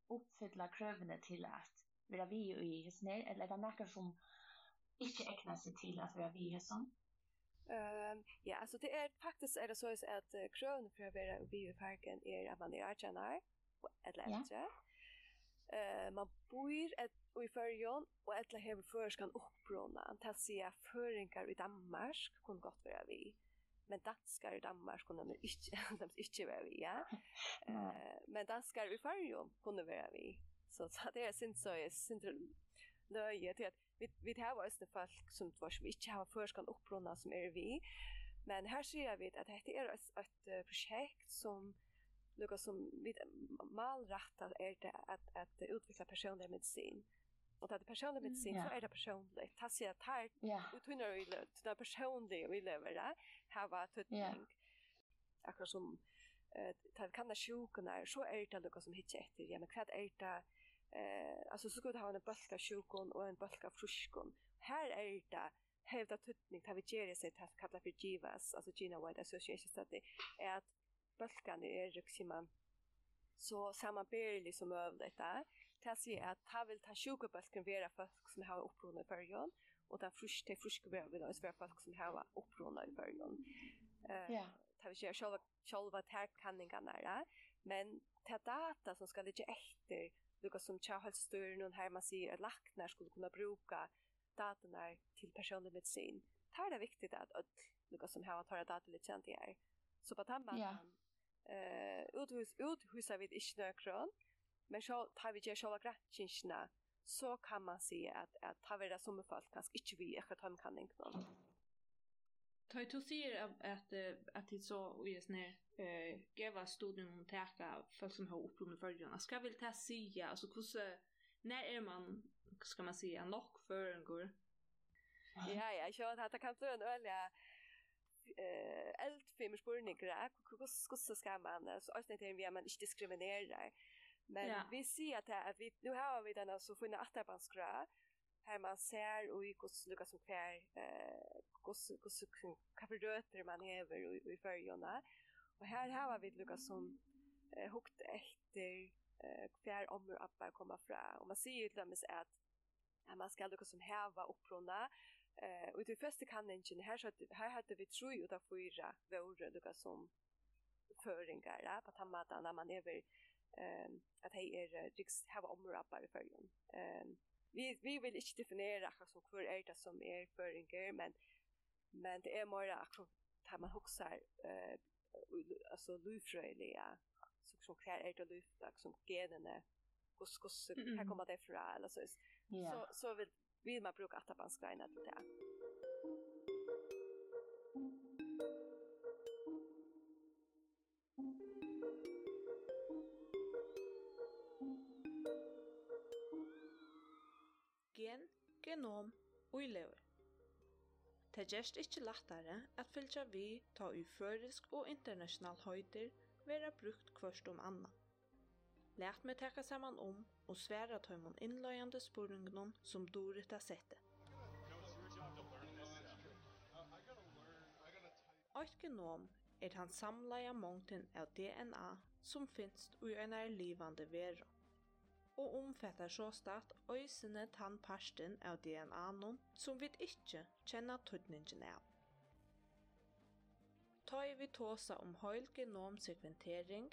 uppfylla krövene till att vara vi i hyssner eller er det några som inte ägnar sig till att vara vi i hyssner? Ehm um, ja, alltså det är faktiskt är det så att uh, krön för att vara i parken är att man är artjanar eller äldre. Eh man bor ett och i förjon och ettla hem förskan uppbrona. se föringar i Danmark kom gott vara vi men danskar i Danmark kunde man inte, de inte vara vi, ja. Uh, men danskar i Färjö kunde vara vi. Så, så det är synd så, är synd löje till att vi, vi har varit folk som, var, som inte har förskan upprunna som är vi. Men här ser vi att det är ett, ett projekt som Lukas som vid malrätta är det att, att utveckla personlig medicin och det personligt med sig så är det personligt. Tas jag tar tunnar vi det är personligt vi lever där. Här var tutning. Akkurat som eh tar kan det sjukorna så är det något som hittar efter. Ja men kvad är det eh alltså så skulle ha en bulka sjukon och en bulka fruskon. Här är det hävda tutning tar vi ger sig att kalla för givas alltså Gina White Association study är att bulkan är ruximan så samma som över detta det sier att ta vill ta sjukebølken være folk som har upprona i början og ta frusk ta frusk være vil oss være folk som har upprona i början. Eh, ja. ta vil gjøre sjølva, sjølva terkanningarna men ta data som skal ligga efter lukka som Charles Stern och här man ser att lacknar skulle kunna bruka datorna til personlig medicin. Det er viktigt at att lukka som har tar data lite känt i her. Så på tamman, ja. Uh, uthus, uthusar vi ikke nøkron, Men så tar vi ju själva gratchinsna så kan man se att att ta vi det som folk kanske inte vi är kan kan inte någon. Ta du ser att att det så och just när eh geva studium om täcka folk som har upplevt förrjuna. Ska vi ta se alltså hur när är man ska man säga nog för en går. Ja ja, jag tror att det kan bli en öliga eh eldfem spurningar hur hur ska man så att det är man inte diskriminerar Men ja. vi ser att här, att vi, nu har vi den så finna attarbandsgrå. Här man ser och i hos Lukas och Kär, eh, hos, hos, kafferdöter man häver och, och i färgerna. Och här har vi Lukas som eh, hukt efter eh, kvar om hur appar kommer fram. Och man ser ju till dem att att man ska Lukas som häva upprona. Eh, och det första kan inte, här, så, här hade vi tror ju att fyra vore Lukas som föringar på när man är eh att hej är riks have omrappar i förgrund. Ehm vi vi vill inte definiera vad som kvar är det som är föringar men men det är mer att ta man huxar eh alltså lufröliga så så kvar är det lufta som generna kus kus här kommer det fra eller så så så vill vill man bruka att man ska in det. fenom lever. Det gjerst ikkje lattare at fylgja vi ta i førisk og internasjonal høyder vera brukt kvørst om anna. Lært meg teka saman om og sværa tøymon innløyande spurningnum som Dorit har sette. Eitt genom er han samlaja mongten av DNA som finst ui einar livande vera og omfattar såstatt øysene tann parsten av DNA-nun som vi ikkje kjenner tøtningen av. Ta i vi tåsa om høyl genomsekventering,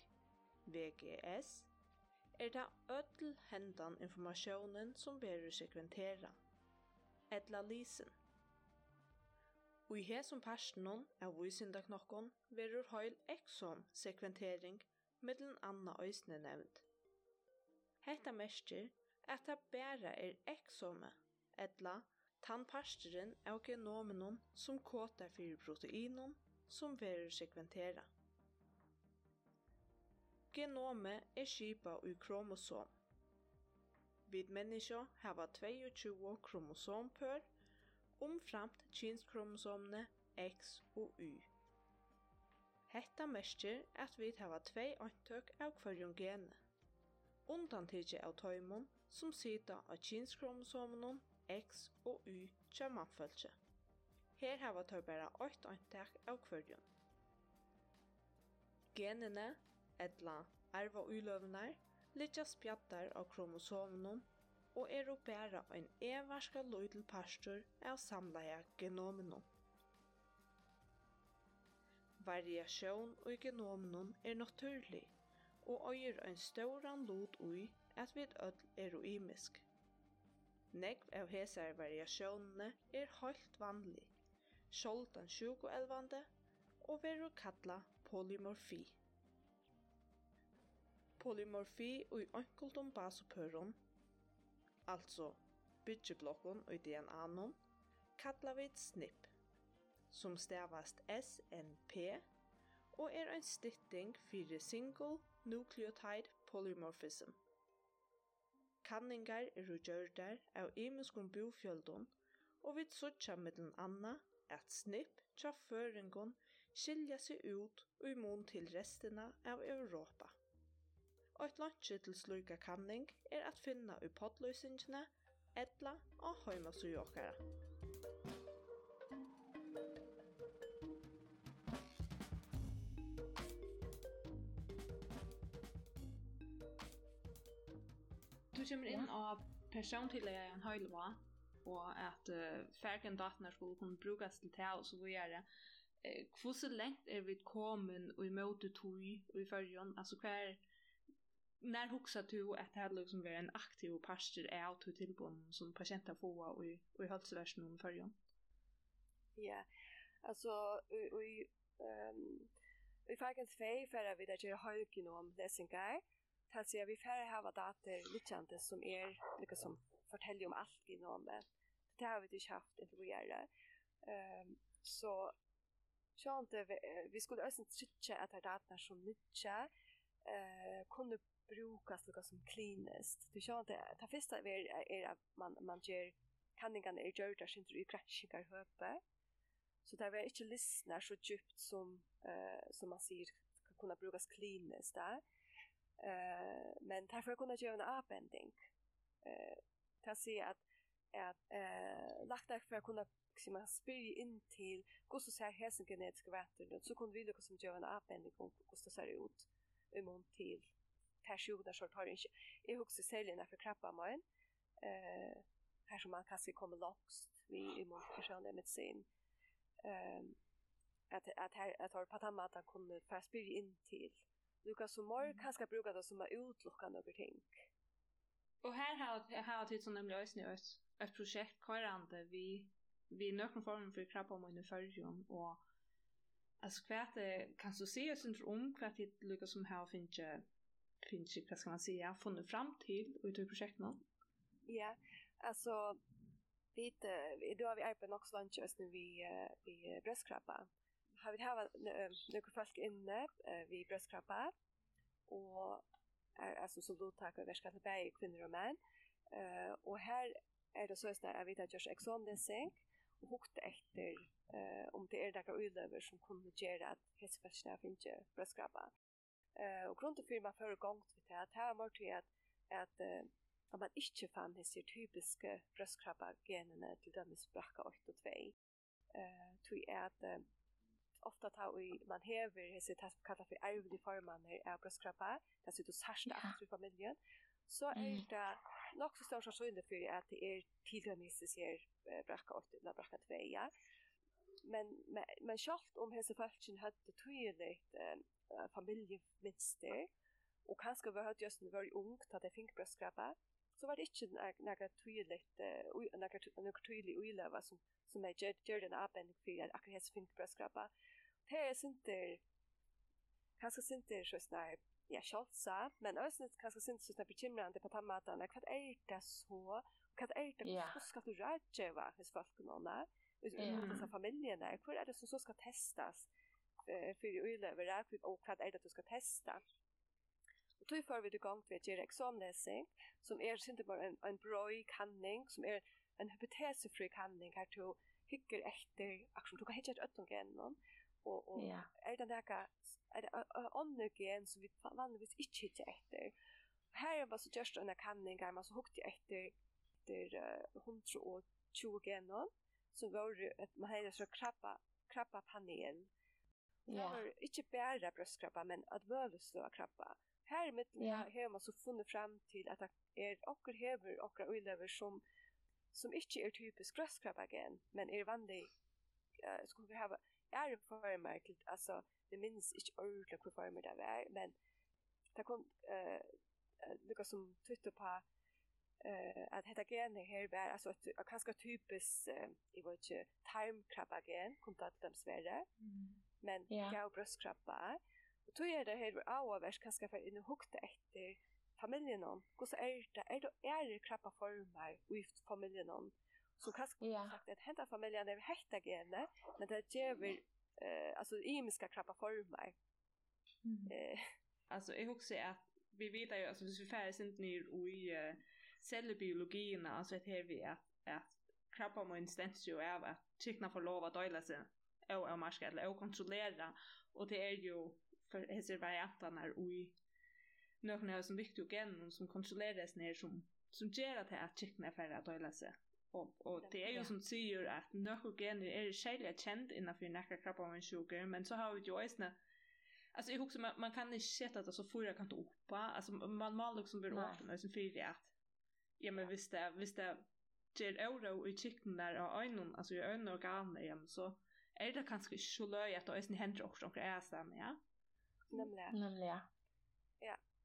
VGS, er det ødel hendan informasjonen som berur sekventera, etla lisen. Og i hesum personen av visinda knokkon verur høyl eksom sekventering, middelen anna øysne nevnt. Hetta merkir at ta bæra er eksome, etla tann parsteren av genomenon som kåta fyrir proteinon som verur sekventera. Genome er skipa ui kromosom. Vid menneskja hava 22 kromosompør omframt kynskromosomne X og Y. Hetta merkir at vi hava tvei antøk av kvarjon gene undantikið av tøymon som sita av kinskromosomunum X og Y tja mannfølse. Her hava tøy bara 8 antak av kvörjun. Genene, etla arva uyløvnar, litja spjattar av kromosomunum og er å bæra ein evarska løydel pastor av samlaja genomenum. Variasjon og genomen er naturlig, og øyer ein stóran lot ui at vit öll er uimisk. Negv av hesar variasjonene er høylt vanlig, sjoldan sjukoelvande og veru kalla polymorfi. Polymorfi ui onkultum basopøron, altså byggjeblokon ui DNA-nun, kalla vit SNP, som stavast SNP, og er ein stytting fyrir single nucleotide polymorphism. Kanningar er gjørdar av imenskun bufjöldun og vi suttja mittlen anna at snipp tja føringun skilja seg ut og imon til restina av Europa. Og et lantje til sluka kanning er at finna i podløysingene etla og heimasugjokkara. du kommer inn av persontillegget en höjlva och att uh, færgen datene skulle kunna brukas till tal och så vidare. Eh, Hur längt är vi kommen och i tui och i förrjon? Alltså hver, när huxar du att det liksom är en aktiv pastor är av till som patienter får och i, och i hälsoversionen förrjon? Ja, alltså och, ehm vi fick färgens fej färgar vi där till höjkinom läsningar. Tal sig vi färre hava dator liknande som er lika som fortäljer om allt i någon. Det har vi inte haft inte vi göra. Ehm så sjönte vi skulle ösen trycka att datorn som nitcha eh kunde brukas lika som cleanest. så inte, ta första är är att man man ger kan inte är där sin i crashingar höpe. Så det var inte lyssnar så djupt som eh som man ser kan kunna brukas klinest där. Eh men därför jag kunde göra en appending. Eh ta se att att eh lagt där för kunna maxima spyr in till hur så ser hästen genetiska vatten och så kunde vi då som göra en avbändning om hur så ser ut i mån till perioder så tar inte i huset säljarna för krabba mig eh här som man kanske kommer långst vi i mån personer med sin ehm att att här att har patamma att kunde fast spyr in till du kan som mor kanske bruka det som är utlocka några ting. Och här har har det som nämligen ösn ett ett projekt körande vi vi någon form för krabba om under förrum och alltså kvärt kan du se oss inte om kvärt det lyckas som här finns finns ju vad ska man säga funnit fram till och projektet projekten. Ja, alltså vi, då har vi arbetat också lunch just nu vi vi bröstkrabba har vi haft några folk inne uh, vid bröstkrappar och är alltså som då tackar ska för bägge kvinnor och män. Eh och här är det så att jag vet att görs exam den sänk och hukt efter eh om det är några utöver som kunde göra att hetsfärsna finns ju bröstkrabba. Eh och grund för man för gång till det här var det att att man inte fann dessa typiska bröstkrappar generna till den spracka 8 och 2. Eh tror jag att ofta ta och man hever hese tas kallar för ärvlig förman är bröstkrabba det sitter särskilt aktivt i familjen så är det nog så stor sannolikhet för att det är tidigare ser bracka åt eller bracka tveja men men men schaft om hese falschen hade tydligt äh, familjemönster och kanske var hört just när var ung att det fick bröstkrabba så var det inte några tydligt några några tydliga uilava som som är gjort en appen för att akkurat finns bröskrapa her er sinter, kanskje så snart ja, kjolsa, men også kanskje sinter sånn bekymrende på den tannmatene, hva er det så, hva er det, hva skal du rådgjøve hos folk og noen, hos disse familiene, hva er det som så skal testes, uh, for uiløvere, og hva er det du skal testa? Og tog får vi det gang til å gjøre eksamlesing, som er ikke bare en, en brøy kanning, som er en hypotesefri kanning her til hikker etter, akkurat du kan hitte et øtlung gjennom, og og ja. er det der er andre gen som vi vanligvis ikke hittar etter. Her er bare så just en kanning her man så hukte etter etter uh, 120 gen så var det at man hade så krabba krabba panel. Ja. Var ikke bare brøstkrabba, men at vølestå krabba. Her i midten ja. har man så funnet fram til at det er okker hever, okker ulever som, som ikke er typisk brøstkrabba gen, men er vanlig, uh, skulle vi ha är former till alltså det minns inte ordentligt hur former det var men det kom eh något som tyckte på eh att hetta gen här var alltså ett ganska typiskt i vart time crab again kom det att dem svära men jag bröstkrabba och då är det här avvärst kanske för in hukte efter familjen om. Hur så är det är det är krabba former i familjen om? så kanske yeah. sagt att hända familjen är hetta gene men det ger vi eh alltså imiska krappa former. Mm. Eh alltså jag också att vi vet ju alltså vi färdas inte ner i uh, cellbiologin alltså att här vi att att krabba må instans ju är att tyckna får lov att dela sig och och marska eller och kontrollera och det är ju för hese varianterna i några som viktiga gen som kontrolleras ner som som ger att chickna är tyckna för att dela sig Och, och det är ju som säger att några gener är skäliga känd innanför några krabbavundsjukar, men så har vi ju också Alltså jag också man, man kan inte sätta att så fyra kan inte uppa. Alltså man mal liksom blir åt när som fyra att. Ja men visst det visst det ger euro i chicken där och ögonen alltså i ögonen och organen igen så är det kanske så löjligt att ösen händer också och är sen ja. Nämligen. Nämligen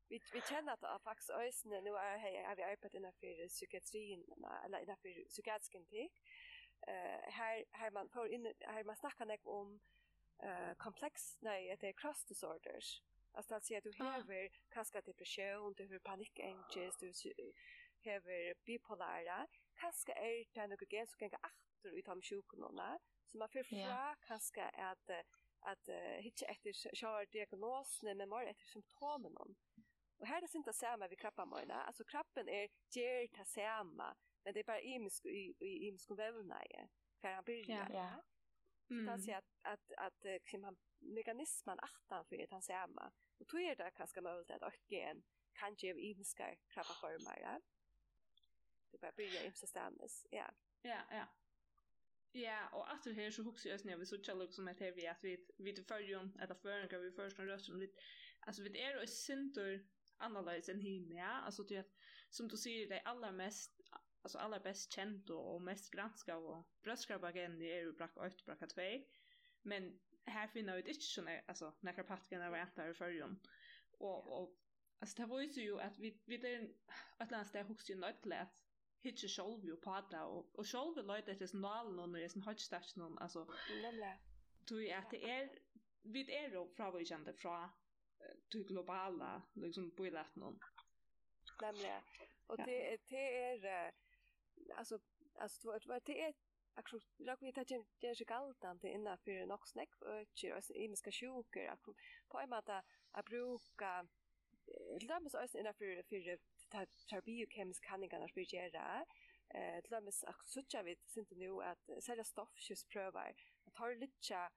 vi vi känner att av fax ösen nu är hej har vi arbetat inne för psykiatrin eller inne för psykiatrisk klinik. Eh här här man får in här man snackar nek om eh komplex nej det är cross disorders. Alltså att säga du har kanske depression, du har panikangest, du har bipolära, kanske är det något gen som kan gå efter i de sjukdomarna. Så man får fra kanske att att hitta efter själva diagnosen men mer efter symptomen. Mm Och här är det inte samma vid krabbamöjna. Alltså krabben är ger ta samma. Men det är bara imsk i, i imsk och vävnaje. För han börjar. Ja, ja. Mm. Så han säger att, att, att, liksom, han, mekanismen attan för att han samma. Och då är det ganska möjligt att ett gen kan ge imska krabbaformer. Ja? Det bara börjar imsa stannis. Ja. Ja, ja. Ja, og att det här så huxar jeg snøy, vi så tjallar som att vi att vi vi det førjon, att det förrän kan vi först röra som lite alltså vi är och syntor annorledes än hinna. Alltså det vet, som du säger, det är allra mest alltså allra bäst känt och, och mest granska och bröstskrabagen det är ju brack 8 brack 2 men här finner vi det inte såna alltså när kapatken var inte i förrjun och och alltså det var ju så att vi vi den att last där hooks ju nåt lätt hitche show vi på där och och show vi leute det är nall och det är en hot station alltså lilla du är att det är vi är då från vi kände från det globala liksom bilat någon. Nämligen och det det är alltså alltså det var det är akkurat rak vi tar det är galtan till innan för nog snack öcher och imiska sjuker att på en måte att bruka till dömes också innan för för biokemisk handlingar att göra eh till dömes att söka vid synte nu att sälja stoffskissprövar att ha lite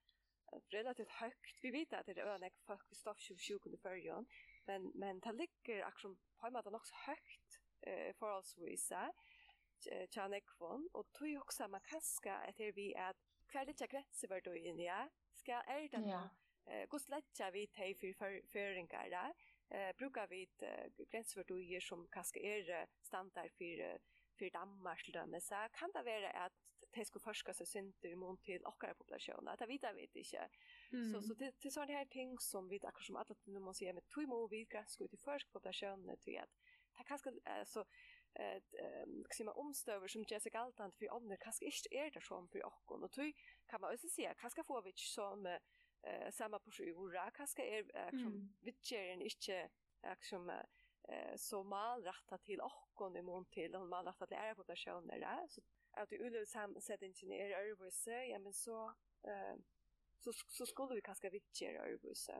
relativt högt. Vi vet att det är önek folk vi under som. Men, men det ligger akkurat på en måte också högt eh, för oss vissa. Tja nekvån. Och tog ju också man kanske att det är vi att kvar lite gränser var då inne. Ja? Ska är det ja. Eh, Gås lättja vi till för föringar. Ja? Eh, brukar vi ett eh, gränsvärdojer som kanske är standard för, för Danmark till så Kan det vara att de skulle forska sig synter imot til åkare populationer. Det vet jag ikke. inte. Mm. Så, så det till sådana här ting som vi, akkurat som alla nu måste säga, men tog må vi granskar ut i försk populationer till att det kanske så eh maxima omstöver som Jessica Galtant för andra kanske inte är det som för och och då kan man också se kanske får vi som eh samma på sjura kanske är som vi ger en inte som eh så mal rätta till och och mån till och mal rätta till är där så at ulov samsetningen er ørebøse, ja, men så, eh, så, så skulle vi kanskje viktigere ørebøse.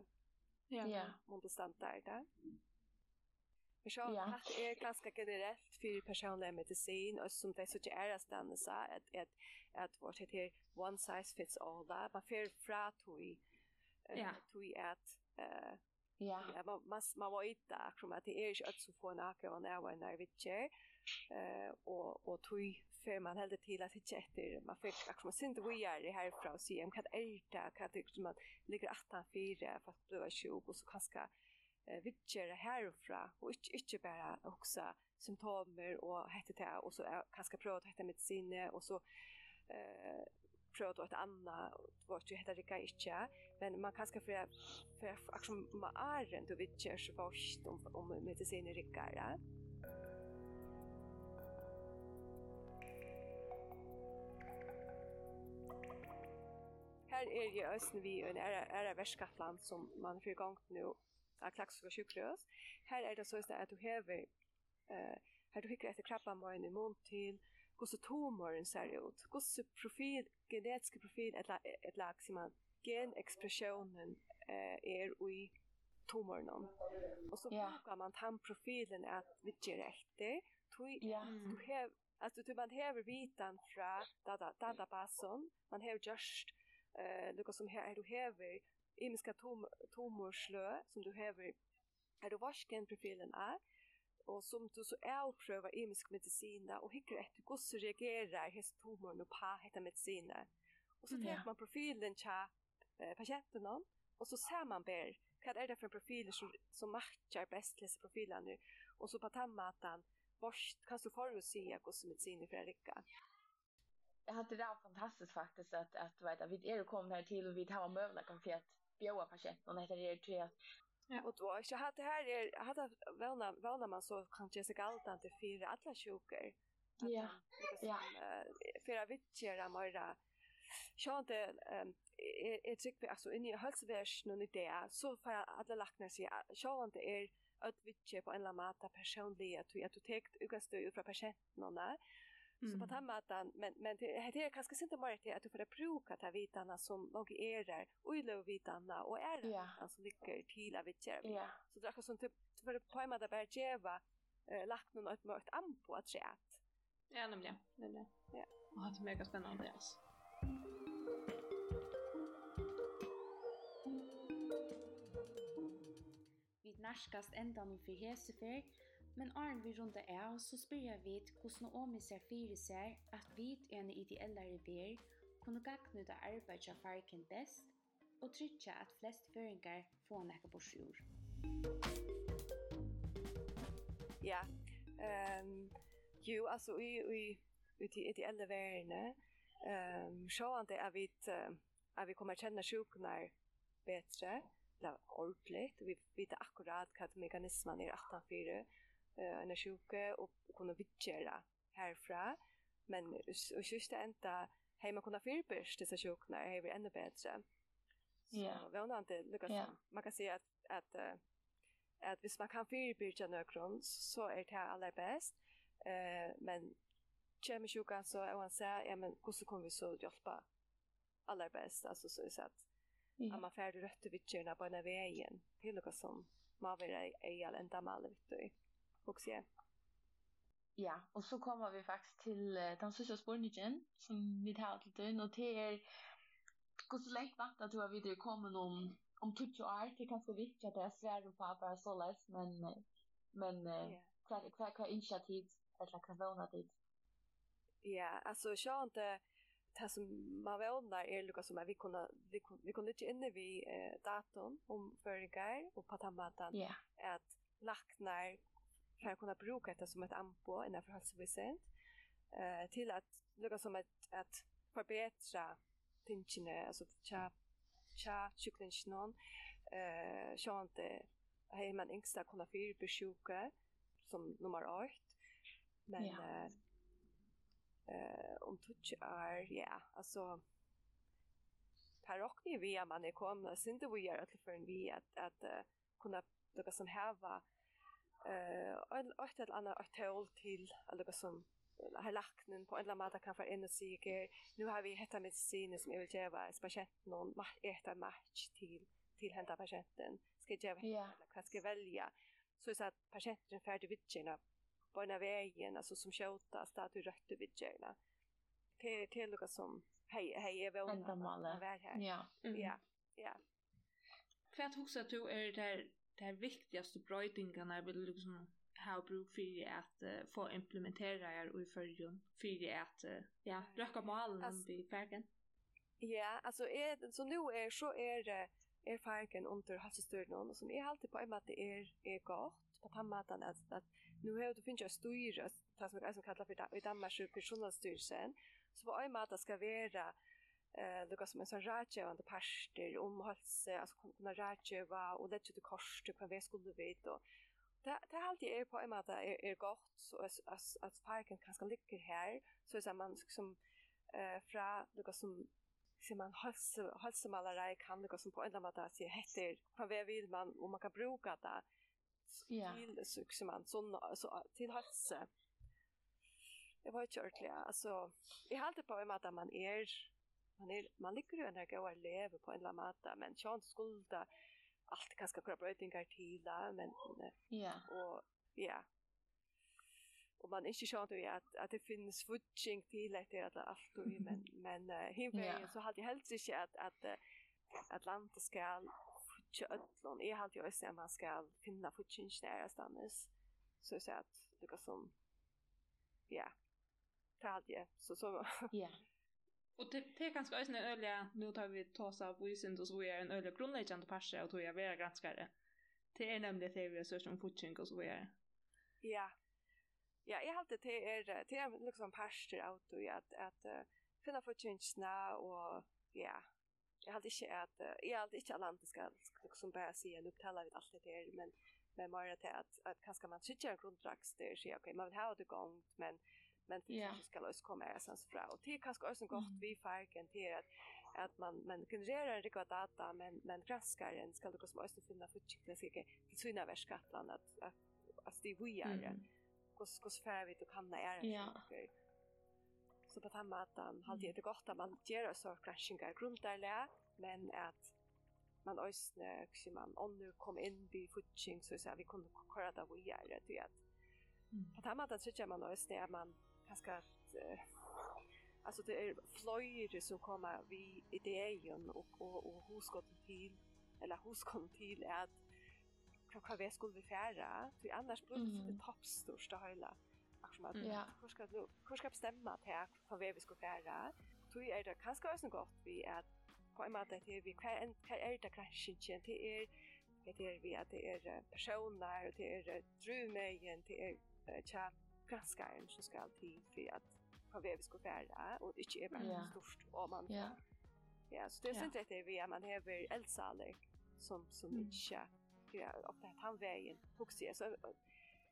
Ja. ja. Om det stand der, da. Men så ja. det er ganske generelt for personlig medicin, og som det er så ikke er at stande seg, at, at, at vårt heter one size fits all, da. Man får fra tog, uh, ja. tog at, eh, Ja. Ja, man man man var inte akkurat att det är ju att så få en akkurat när var när vi kör eh och och tog för man hällde till att hitta efter man fick att man vi är det här från se om vad är det vad det ligger att han fyra fast det var sjuk och så kanske vidger härifrån och inte, inte bara också symptomer och hette det och så kanske pröva att hitta medicin och så eh pröva då ett annat vart ju heter det kanske men man kanske för för action man är inte vidger så vart om om mediciner rikare. Mm. her er jeg østen vi en ære verskapland som man fyrir gang nu av klaks og sjukløs. Her er det så at du hever, uh, her du hikker etter krabbamøyen i mån til hvordan tomøren ser ut, hvordan profil, genetiske profil, et, et lag, sier man, genekspresjonen uh, er i tumoren. Og så yeah. bruker man den profilen at vi gjør etter, tog, yeah. du hever, Alltså du man häver vitan fra databasen, man häver just eh lukka som her är du häver imiska tom tomorslö som du häver är du varsken profilen är och som du så är prøva imisk medicin där och hickar efter hur så reagerar häst tomorn och pa heter mediciner. Och så tar man profilen tja eh, patienten om och så ser man ber vad är det för profiler som, som matchar bäst till profilen nu och så på tammatan Vars, kan du förutsäga hur mediciner för Erika? jag hade det var fantastiskt faktiskt att att vet att vi är kom här till och vi har möjlighet för att bjöa patienten och heter det till att Ja, och då jag hade här är hade välna välna man så kanske jag ska allt inte fyra alla sjuker. Ja. Ja. Fyra vitcher amara. Sjönte ehm är tycker alltså in i hälsovärden någon idé så för alla lacknar sig det är att vitcher på en lamata personliga att jag tog ut från patienten och där. Så på den måten, men, men det, det er kanskje inte bara til at du får bruke de vitene som nog är där, och i lovvitarna, och är yeah. som ligger til av ett kärv. Yeah. Så det är kanske som du får på en måte bare geva eh, lagt noen et mörkt an på at skje att. Ja, nemlig. nemlig. Ja. Och det är mega spännande, alltså. Vi nærskast endan i for hesefer, Men Arn vi runda av så spør jeg vidt hvordan Naomi ser fire ser at vi er en ideellare ver kunne gagnuta av farken best og tryggja at flest føringar får nekka på sjur. Ja, um, jo, altså, i, i, i, i de eldre verene, um, sjående er vi, er vi kommer kjenne sjukene bedre, eller ordentligt, vi vet akkurat hva mekanismen er 18-4, en sjuke och kunna vittjera härifrån. Men och sista ända man kunna fyrbärs dessa sjukna är vi ännu bättre. Ja. Vi har inte lyckats. Yeah. Man kan säga att, att, att, att hvis man kan fyrbärsa nökron så är det här allra bäst. Eh men kommer sjukan så är man säger, ja men hur kommer vi så hjälpa allra bäst? Alltså så är det att Ja. man färdig rötter vittjärna på den vägen. Det är något som man vill äga en damal vittjärna hugsa jeg. Ja, og så kommer vi faktisk til uh, den sørste spørningen som vi tar til døgn, og det er så lengt vant at du har videre kommet om, om 20 år, det er ganske viktig at jeg sværer på bare så løs, men, men uh, yeah. hva, hva, hva initiativ, eller hva vana dit. Ja, alltså jag har ikke det som man vånar är lukka som att vi kunde vi kunde vi kunde inte inne vi eh, datorn om förrigar och på tamatan yeah. att lacknar för att kunna bruka det som ett ambo innanför hälsovårdsent eh till att lukka som ett att förbättra tinchine alltså cha cha chuklenchnon eh sjönte hej man yngsta kunna fyra på som nummer 8 men ja. eh om touch är ja alltså här och ni vi man är komna. Synte vi gör att för en vi att att kunna lukka som häva eh ett eller annat att hål till eller som har lacknen på en eller annan kan för en och nu har vi hetta medicin som vill ge va patient någon äta match till till hända patienten ska ge vad yeah. ska välja så så att patienten färdig vid gena på en vägen alltså som skjuta stad du rött vid gena till till något som hej hej är väl ändamålet ja. Ja ja. Kvært hugsar du er där det här viktigaste bröjtingarna vill liksom ha bruk för att uh, få implementera er i följden för att uh, ja, röka malen alltså, i färgen. Ja, alltså är, så nu är så är det är färgen under havsstyrnan och som är alltid på en måte är, är gott på den måten att, att nu har du finns ju styr det som, som kallar för i Danmark personalstyrelsen så på en måte ska vara eh det går som en sån ratje och pastor om hälsa alltså kunna ratje va och det till kost på vad skulle vi då det det alltid är på en måte är, är gott så att att att parken kanske ligger här så är man som eh fra det går som ser man hälsa halsemaleri kan det går som på en måte att se heter vad vill man och man kan bruka det Ja. Till så man sån så till hälsa Det var ju ordentligt. Alltså, jag hade på mig att man är man, är, man ligger ju när jag lever på en eller mata men chans skulda allt kanske kvar brötingar till men ja. och ja. Och man inte sjön till att att det finns switching till att det alla allt och men men uh, himvägen ja. så hade jag helst inte att att at, landet ska futcha öllon är halt jag ösn att man ska finna futching nära stannis så så att det går som ja tal det så så ja. Og det, det är ganska ösna en øyelig, nå tar vi tåsa av och så er en øyelig grunnleggende parse og tog jeg være granskare. Det er nemlig det vi har sörst om fortjeng og så er. Ja. Ja, jeg halte alltid det är, det är liksom parser av tog at, at uh, finna fortsättningsna og ja, jeg halte ikke at, uh, jeg halte ikke at landet skal liksom börja säga, nu talar vi alt det her, men men mer att att att kanske man tycker en grunddragst det så okej man vill ha det gångt men men det yeah. ska lös komma är fra och det kanske också gott vi farken till att att man man genererar det gott data men men granskar den ska det gå som finna för chickna sig till sina värskatlan att att att det vi är. Mm. kus kus färdigt och kan är. Det så på samma att han hade det gott att man gör så crashingar grundarlä men att man ösne kring man om nu kom in by futching så så vi kunde köra där vi är det att på samma att så man ösne är man kanske att eh, alltså det är flöjer som kommer vi idéen och och och husgott till eller husgott till är att klockan vi skulle vi färra för annars blir det mm. toppstörsta hela akkurat att mm. hur ska nu hur ska bestämma att här för vad vi ska färra tror jag det kanske också gott vi är på en måte det vi kvar en kvar är det kanske inte det är det är vi att det är personer och det är druvmejen det är tja granskaren som ska till för att på vi ska färra och det inte är bara yeah. stort om man yeah. ja så det är inte det vi är, man har eldsaler som som mm. inte ja ofta att han vägen huxar så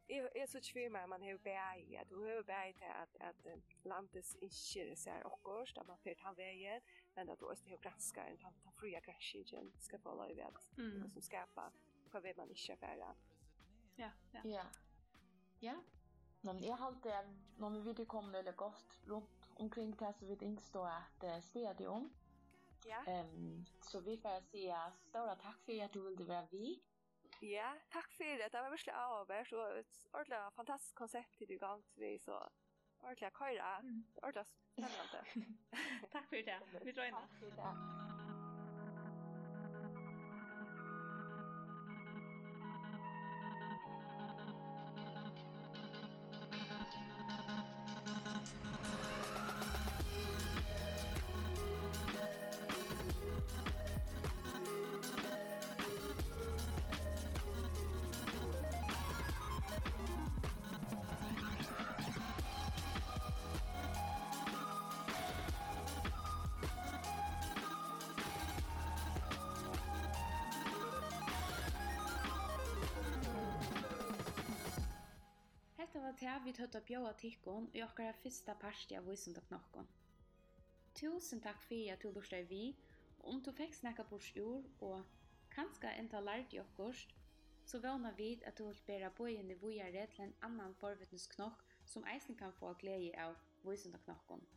är är så svär man har bäj att du har bäj att att landes inte så här och kost att man för han vägen men att då har det granskaren han tar fria granskningen ska få lov att mm. som skapa på vi man inte färra ja ja ja Nå, Men jeg halte alltid, når vi vet kom det godt rundt omkring det så vet inte stå att uh, städa. Ja. Um, så vi får säga stora takk for at du ville være vi. Ja, tack för det. Det var verkligen över så ett ordentligt fantastiskt koncept i det gång vi så ordentligt köra. Ordentligt spännande. takk for det. Vi drar inn. Takk for det. vi tøtt å bjóa tikkun i okkara fyrsta parti av Vísund og Knokkun. Tusen takk fyrir at du lortar vi, og om du fikk snakka bors ur og kanska enda lært i okkurst, så vana vid at du vil bæra bøyene vujare til en annan forvittnes knokk som eisen kan få glede av Vísund og Knokkun.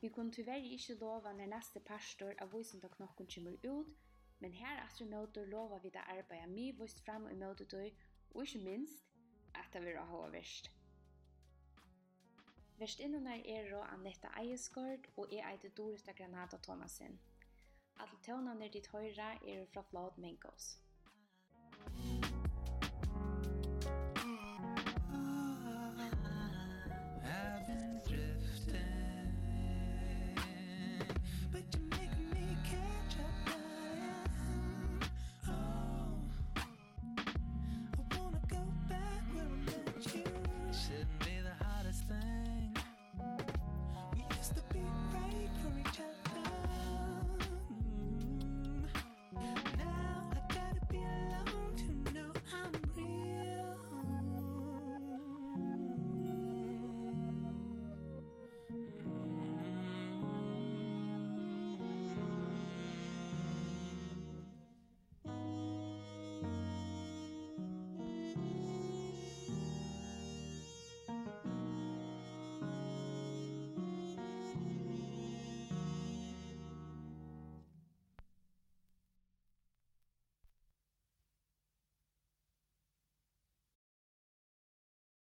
Vi kunne tyverri ikkje lova når neste pastor av Vísund og Knokkun kommer ut, men her at vi møter lova vi da arbeida mi vist fram i møtet og ikkje minst at det vil ha verst. Verst innan er er Annetta Eieskord og jeg eiter Dorita Granada Thomasen. Alle tøvnene ditt høyre er fra Flod Mingos.